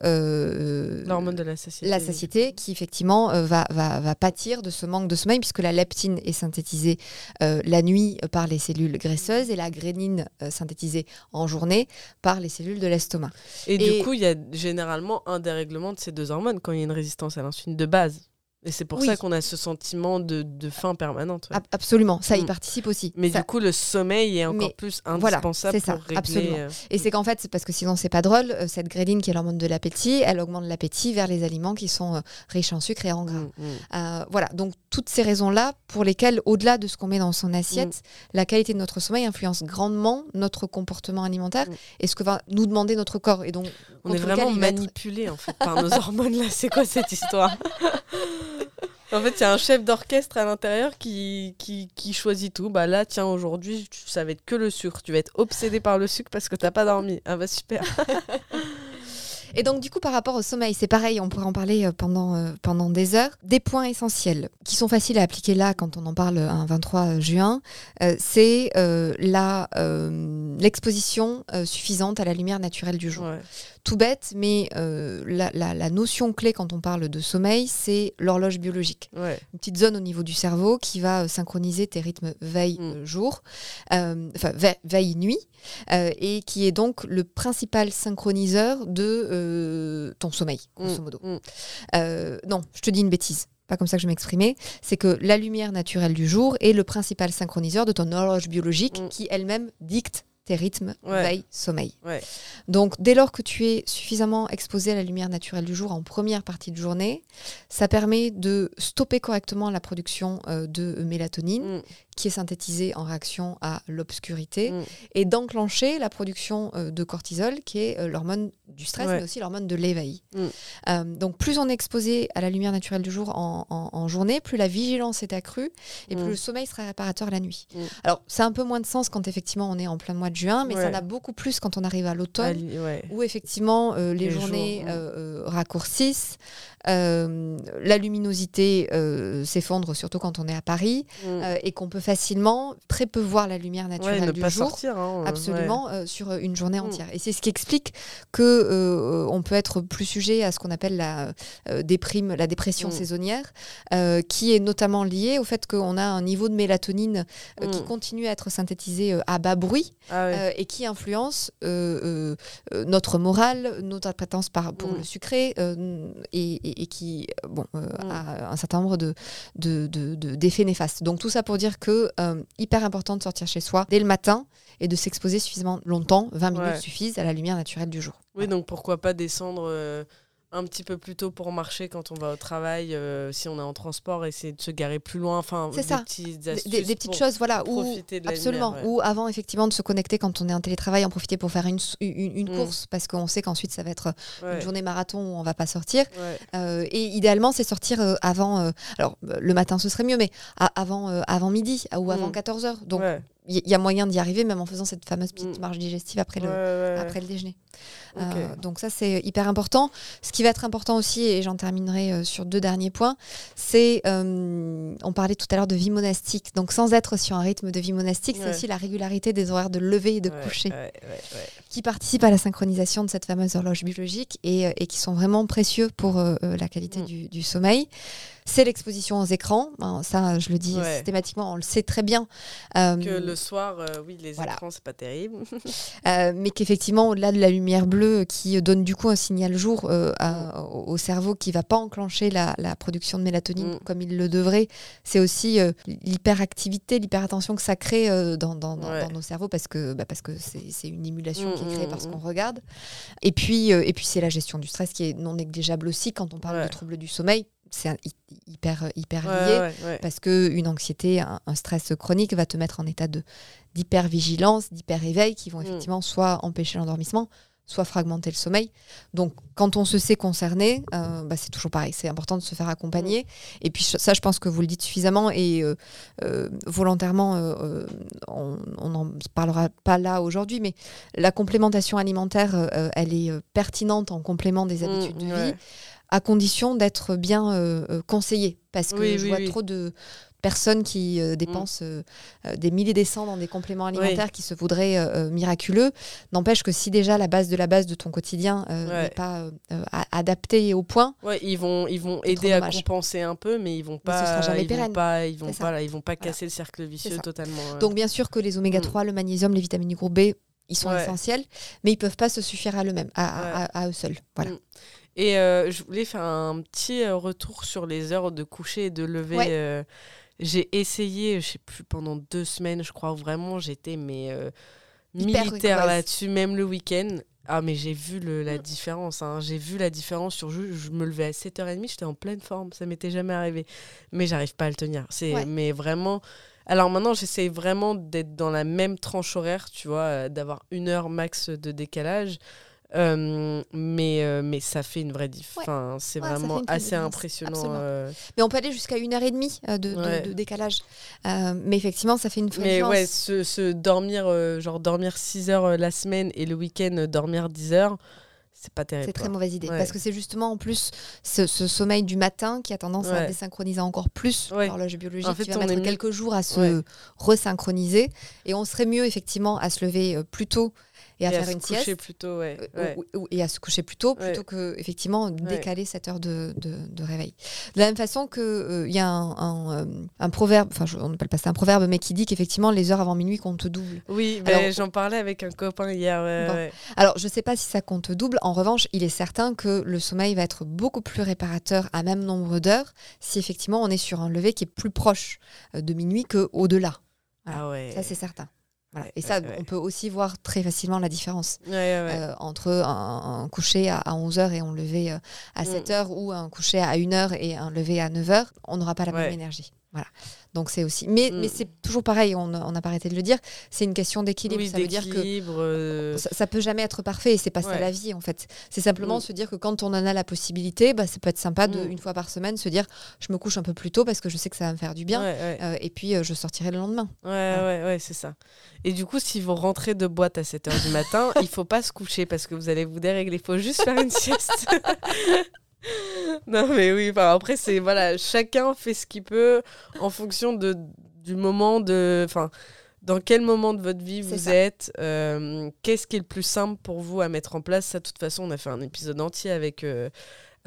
L'hormone de la satiété. la satiété qui effectivement va, va, va pâtir de ce manque de sommeil puisque la leptine est synthétisée la nuit par les cellules graisseuses et la grénine synthétisée en journée par les cellules de l'estomac. Et, Et- du coup, il y a généralement un dérèglement de ces deux hormones quand il y a une résistance à l'insuline de base. Et c'est pour Oui. ça qu'on a ce sentiment de, de faim permanente. ouais. Absolument, ça y Mm. participe aussi. Mais Ça- du coup, le sommeil est encore Mais plus voilà, indispensable c'est ça, pour régler. absolument. euh, Et c'est qu'en fait, c'est parce que sinon c'est pas drôle, euh, cette gréline qui est l'hormone de l'appétit, elle augmente l'appétit vers les aliments qui sont euh, riches en sucre et en gras. mm, mm. Euh, voilà, donc toutes ces raisons-là pour lesquelles, au-delà de ce qu'on met dans son assiette, la qualité de notre sommeil influence grandement notre comportement alimentaire et ce que va nous demander notre corps. Et donc, On est vraiment être- manipulé en fait par nos hormones là. C'est quoi cette histoire? En fait, il y a un chef d'orchestre à l'intérieur qui, qui, qui choisit tout. Bah là, tiens, aujourd'hui, tu- ça va être que le sucre. Tu vas être obsédé par le sucre parce que t'as pas dormi. Ah bah super. Et donc, du coup, par rapport au sommeil, c'est pareil, on pourrait en parler euh, pendant, euh, pendant des heures. Des points essentiels qui sont faciles à appliquer là quand on en parle un 23 juin, euh, c'est euh, la, euh, l'exposition euh, suffisante à la lumière naturelle du jour. Ouais. Tout bête, mais euh, la, la- la notion clé quand on parle de sommeil, c'est l'horloge biologique. Ouais. Une petite zone au niveau du cerveau qui va euh, synchroniser tes rythmes veille-jour, euh, enfin ve- veille-nuit, euh, et qui est donc le principal synchroniseur de ton sommeil, grosso Mm, modo. mm. Non, je te dis une bêtise. Pas comme ça que je m'exprimais. C'est que la lumière naturelle du jour est le principal synchroniseur de ton horloge biologique Mm. qui elle-même dicte tes rythmes Ouais. veille-sommeil. Ouais. Donc, dès lors que tu es suffisamment exposé à la lumière naturelle du jour en première partie de journée, ça permet de stopper correctement la production euh, de mélatonine, Mm, qui est synthétisée en réaction à l'obscurité, mm. et d'enclencher la production euh, de cortisol, qui est euh, l'hormone du stress, Ouais. mais aussi l'hormone de l'éveil. Mm. Euh, donc, plus on est exposé à la lumière naturelle du jour en, en- en journée, plus la vigilance est accrue, et plus Mm. le sommeil sera réparateur la nuit. Alors, c'est un peu moins de sens quand effectivement on est en plein mois de juin, mais ça en a beaucoup plus quand on arrive à l'automne ouais. où effectivement les, Les journées jours, raccourcissent, euh, la luminosité euh, s'effondre, surtout quand on est à Paris, Mm. euh, et qu'on peut facilement très peu voir la lumière Ouais, naturelle ne du pas jour. sortir. hein, Absolument, sur une journée Mm. entière. Et c'est ce qui explique que on peut être plus sujet à ce qu'on appelle la déprime, la dépression Mm. saisonnière, qui est notamment liée au fait qu'on a un niveau de mélatonine qui continue à être synthétisé à bas bruit, Ah ouais. et qui influence notre morale, notre appétence par, pour le sucré, et, et- et qui euh, bon, euh, Mm. a un certain nombre de, de- de- de- d'effets néfastes. Donc tout ça pour dire que euh, hyper important de sortir chez soi dès le matin et de s'exposer suffisamment longtemps, 20 minutes Ouais. suffisent à la lumière naturelle du jour. Oui, donc pourquoi pas descendre un petit peu plus tôt pour marcher quand on va au travail, euh, si on est en transport, essayer de se garer plus loin. Enfin, C'est des ça. petites Des, astuces des- des petites pour choses, voilà, la absolument, lumière, ouais. ou avant effectivement de se connecter quand on est en télétravail, en profiter pour faire une, une, une Mm. course, parce qu'on sait qu'ensuite ça va être Ouais, une journée marathon où on va pas sortir. ouais. Euh, et idéalement, c'est sortir euh, avant. euh, alors, euh, le matin, ce serait mieux, mais avant, euh, avant midi euh, ou avant Mm. 14 heures. Donc, il y, y a moyen d'y arriver, même en faisant cette fameuse petite Mm. marche digestive après le, après le déjeuner. Euh, donc, ça, c'est hyper important. Ce qui va être important aussi, et j'en terminerai euh, sur deux derniers points, c'est. euh, on parlait tout à l'heure de vie monastique. Donc, sans être sur un rythme de vie monastique, c'est aussi la régularité des horaires de lever et de Ouais, coucher ouais, qui participent à la synchronisation de cette fameuse horloge biologique et, et qui sont vraiment précieux pour euh, la qualité Mm. du, du sommeil. c'est l'exposition aux écrans. Ben, ça, je le dis systématiquement, on le sait très bien. Euh, Que le soir, euh, oui, les Voilà. écrans, c'est pas terrible. Mais qu'effectivement, au-delà de la lumière bleue qui donne du coup un signal jour euh, à- au, au cerveau qui va pas enclencher la, la production de mélatonine Mm. comme il le devrait, c'est aussi euh, l'hyperactivité, l'hyperattention que ça crée euh, dans, dans- dans- Ouais. dans nos cerveaux parce que bah, parce que c'est une émulation Mm, qui est créée mm, par ce qu'on regarde. Et puis et puis c'est la gestion du stress qui est non négligeable aussi quand on parle Ouais. de troubles du sommeil. C'est hyper hyper lié ouais, ouais. parce que une anxiété, un, un stress chronique va te mettre en état de d'hypervigilance, d'hyper-éveil, qui vont effectivement soit empêcher l'endormissement, soit fragmenter le sommeil. Donc, quand on se sait concerné, euh, bah, c'est toujours pareil. C'est important de se faire accompagner. Mm. Et puis, ça, je pense que vous le dites suffisamment et euh, euh, volontairement, on n'en parlera pas là aujourd'hui, mais la complémentation alimentaire, elle est pertinente en complément des habitudes Mm, de ouais. vie à condition d'être bien euh, euh, conseillé. Parce que Oui, je oui, vois oui. trop de personnes qui euh, dépensent euh, euh, des milliers des cents dans des compléments alimentaires qui se voudraient euh, miraculeux. N'empêche que si déjà la base de la base de ton quotidien Ouais. n'est pas adaptée et au point, Ouais, ils vont, ils vont aider à compenser un peu, mais ils vont pas, ils vont pas, ils vont pas, là, ils vont pas Voilà. casser le cercle vicieux totalement. donc bien sûr que les oméga 3, le magnésium, les vitamines du groupe B, ils sont Mm. Ouais. essentiels, mais ils peuvent pas se suffire à eux-mêmes, à, à- Ouais. à- à eux seuls. Voilà. Mm. Et euh, je voulais faire un petit retour sur les heures de coucher et de lever. Ouais. euh, j'ai essayé, je sais plus, pendant deux semaines, je crois vraiment, j'étais mais euh, militaire là-dessus, même le week-end. Ah mais j'ai vu le, Mm. la différence, hein. j'ai vu la différence sur je me levais à 7h30, j'étais en pleine forme, ça m'était jamais arrivé. Mais j'arrive pas à le tenir. C'est Ouais. mais vraiment alors maintenant, j'essaie vraiment d'être dans la même tranche horaire, tu vois, euh, d'avoir une heure max de décalage. Euh, mais, euh, mais ça fait une vraie diff. Ouais. Enfin, c'est Ouais, vraiment assez différence, impressionnant. euh. Mais on peut aller jusqu'à une heure et demie de, de- Ouais. de décalage. Mais effectivement, ça fait une Mais différence. ouais, se, se dormir, genre dormir 6 heures la semaine et le week-end dormir 10 heures, c'est pas terrible. C'est très mauvaise idée. Parce que c'est justement en plus ce, ce sommeil du matin qui a tendance à désynchroniser encore plus l'horloge biologique, En fait, qui va mettre quelques jours à se resynchroniser. Et on serait mieux effectivement à se lever plus tôt et à Et faire se une coucher sieste. plutôt, ouais. euh, ouais. ou- ou- et à se coucher plus tôt plutôt que effectivement décaler cette heure de, de- de réveil. De la même façon que il y a un, un, euh, un proverbe, enfin on n'appelle pas ça un proverbe, mais qui dit qu'effectivement les heures avant minuit comptent double. Oui, ben, j'en parlais avec un copain hier. Bon. Alors, je ne sais pas si ça compte double. En revanche, il est certain que le sommeil va être beaucoup plus réparateur à même nombre d'heures si effectivement on est sur un lever qui est plus proche euh, de minuit qu'au-delà. Voilà. Ah ouais. Ça, c'est certain. Voilà. Et ça, on peut aussi voir très facilement la différence euh, entre un, un coucher à, 11h et un lever euh, à Mm. 7h ou un coucher à 1h et un lever à 9h. On n'aura pas la même énergie. Voilà. Donc, c'est aussi. Mais, Mm. mais c'est toujours pareil, on n'a pas arrêté de le dire. C'est une question d'équilibre. oui, ça veut dire que euh, ça, ça peut jamais être parfait et c'est pas ça Ouais. la vie en fait. C'est simplement Mm. se dire que quand on en a la possibilité, bah, ça peut être sympa de Mm. une fois par semaine se dire je me couche un peu plus tôt parce que je sais que ça va me faire du bien ouais, ouais. euh, et puis euh, je sortirai le lendemain. Ouais, ouais, ouais, c'est ça. Et du coup, si vous rentrez de boîte à 7h du matin, il faut pas se coucher parce que vous allez vous dérégler. Il faut juste faire une sieste. non, mais oui, enfin, après, c'est voilà, chacun fait ce qu'il peut en fonction de, du moment de. Enfin, dans quel moment de votre vie vous ça. êtes euh, Qu'est-ce qui est le plus simple pour vous à mettre en place? Ça, de toute façon, on a fait un épisode entier avec. euh,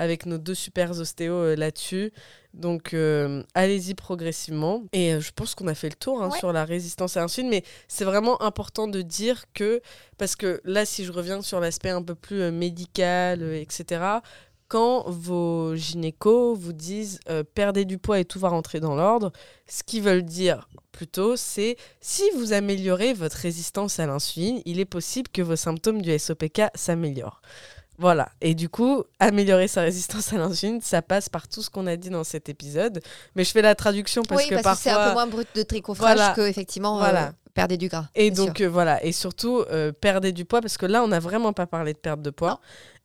avec nos deux super ostéos euh, là-dessus. Donc, allez-y progressivement. Et je pense qu'on a fait le tour hein, Ouais. sur la résistance à l'insuline, mais c'est vraiment important de dire que, parce que là, si je reviens sur l'aspect un peu plus médical, etc., quand vos gynécos vous disent euh, perdez du poids et tout va rentrer dans l'ordre, ce qu'ils veulent dire plutôt, c'est si vous améliorez votre résistance à l'insuline, il est possible que vos symptômes du SOPK s'améliorent. Voilà. Et du coup, améliorer sa résistance à l'insuline, ça passe par tout ce qu'on a dit dans cet épisode. Mais je fais la traduction parce oui, que parce que c'est un peu parfois. moins brut de tricofrage Voilà. que effectivement euh, Perdre du gras. Et donc euh, voilà, et surtout euh, perdez du poids parce que là on n'a vraiment pas parlé de perte de poids. Non.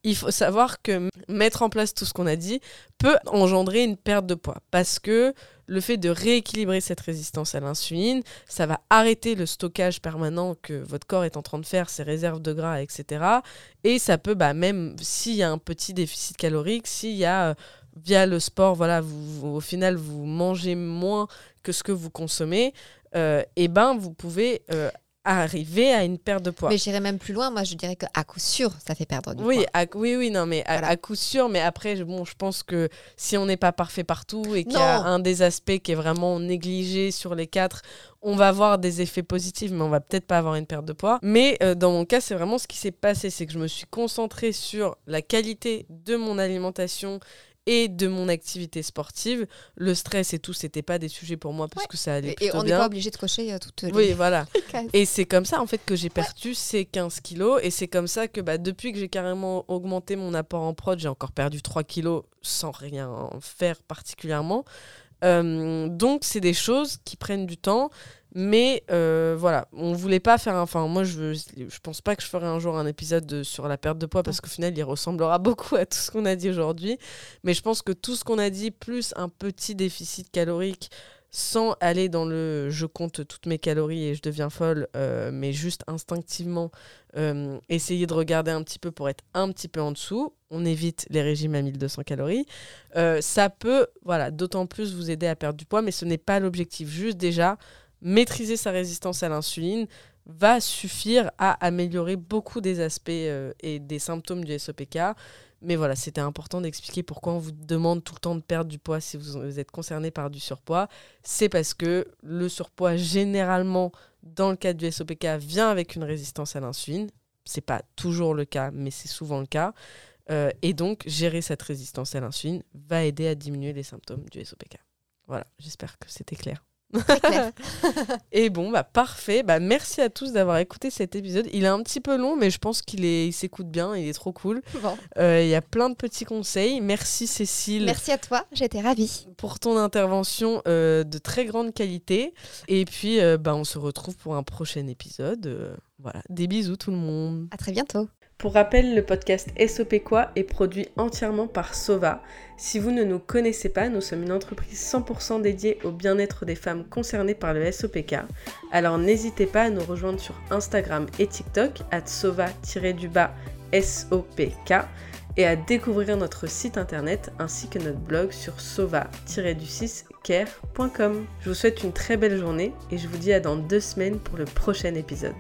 Il faut savoir que mettre en place tout ce qu'on a dit peut engendrer une perte de poids parce que le fait de rééquilibrer cette résistance à l'insuline, ça va arrêter le stockage permanent que votre corps est en train de faire, ses réserves de gras, etc. Et ça peut, bah, même s'il y a un petit déficit calorique, s'il y a, euh, via le sport, voilà, vous, vous- au final, vous mangez moins que ce que vous consommez, euh, et ben, vous pouvez euh, arriver à une perte de poids. Mais j'irais même plus loin, moi je dirais qu'à coup sûr, ça fait perdre du oui, poids. oui, oui, non, mais à, Voilà. à coup sûr. Mais après, je- bon, je pense que si on n'est pas parfait partout et qu'il y a un des aspects qui est vraiment négligé sur les quatre, on va avoir des effets positifs, mais on va peut-être pas avoir une perte de poids. Mais euh, dans mon cas, c'est vraiment ce qui s'est passé, c'est que je me suis concentrée sur la qualité de mon alimentation et de mon activité sportive. Le stress et tout, c'était pas des sujets pour moi parce Ouais. que ça allait Et, et on n'est pas obligé de cocher euh, toutes les Oui, voilà. Et c'est comme ça en fait que j'ai perdu ces 15 kilos et c'est comme ça que bah, depuis que j'ai carrément augmenté mon apport en prod, j'ai encore perdu 3 kilos sans rien faire particulièrement. Euh, donc c'est des choses qui prennent du temps, mais euh, voilà, on voulait pas faire. un- Enfin, moi je, veux- je pense pas que je ferai un jour un épisode de- sur la perte de poids parce qu'au final il ressemblera beaucoup à tout ce qu'on a dit aujourd'hui. Mais je pense que tout ce qu'on a dit plus un petit déficit calorique sans aller dans le je compte toutes mes calories et je deviens folle, euh, mais juste instinctivement euh, essayer de regarder un petit peu pour être un petit peu en dessous. On évite les régimes à 1200 calories. Euh, ça peut, voilà, d'autant plus vous aider à perdre du poids, mais ce n'est pas l'objectif. Juste déjà, maîtriser sa résistance à l'insuline va suffire à améliorer beaucoup des aspects euh, et des symptômes du SOPK. Mais voilà, c'était important d'expliquer pourquoi on vous demande tout le temps de perdre du poids si vous, êtes concerné par du surpoids. C'est parce que le surpoids, généralement, dans le cas du SOPK, vient avec une résistance à l'insuline. C'est pas toujours le cas, mais c'est souvent le cas. Euh, et donc, gérer cette résistance à l'insuline va aider à diminuer les symptômes du SOPK. Voilà, j'espère que c'était clair. Clair. Et bon, bah parfait. Bah merci à tous d'avoir écouté cet épisode. Il est un petit peu long, mais je pense qu'il est, il s'écoute bien. Il est trop cool. Bon. Euh, Il y a plein de petits conseils. Merci Cécile Merci à toi, j'étais ravie. pour ton intervention euh, de très grande qualité. Et puis, euh, bah, on se retrouve pour un prochain épisode. Voilà, des bisous tout le monde. À très bientôt. Pour rappel, le podcast SOP est produit entièrement par Sova. Si vous ne nous connaissez pas, nous sommes une entreprise 100% dédiée au bien-être des femmes concernées par le SOPK. Alors n'hésitez pas à nous rejoindre sur Instagram et TikTok, at sova-du-bas SOPK, et à découvrir notre site internet ainsi que notre blog sur sova-care.com. Je vous souhaite une très belle journée et je vous dis à dans deux semaines pour le prochain épisode.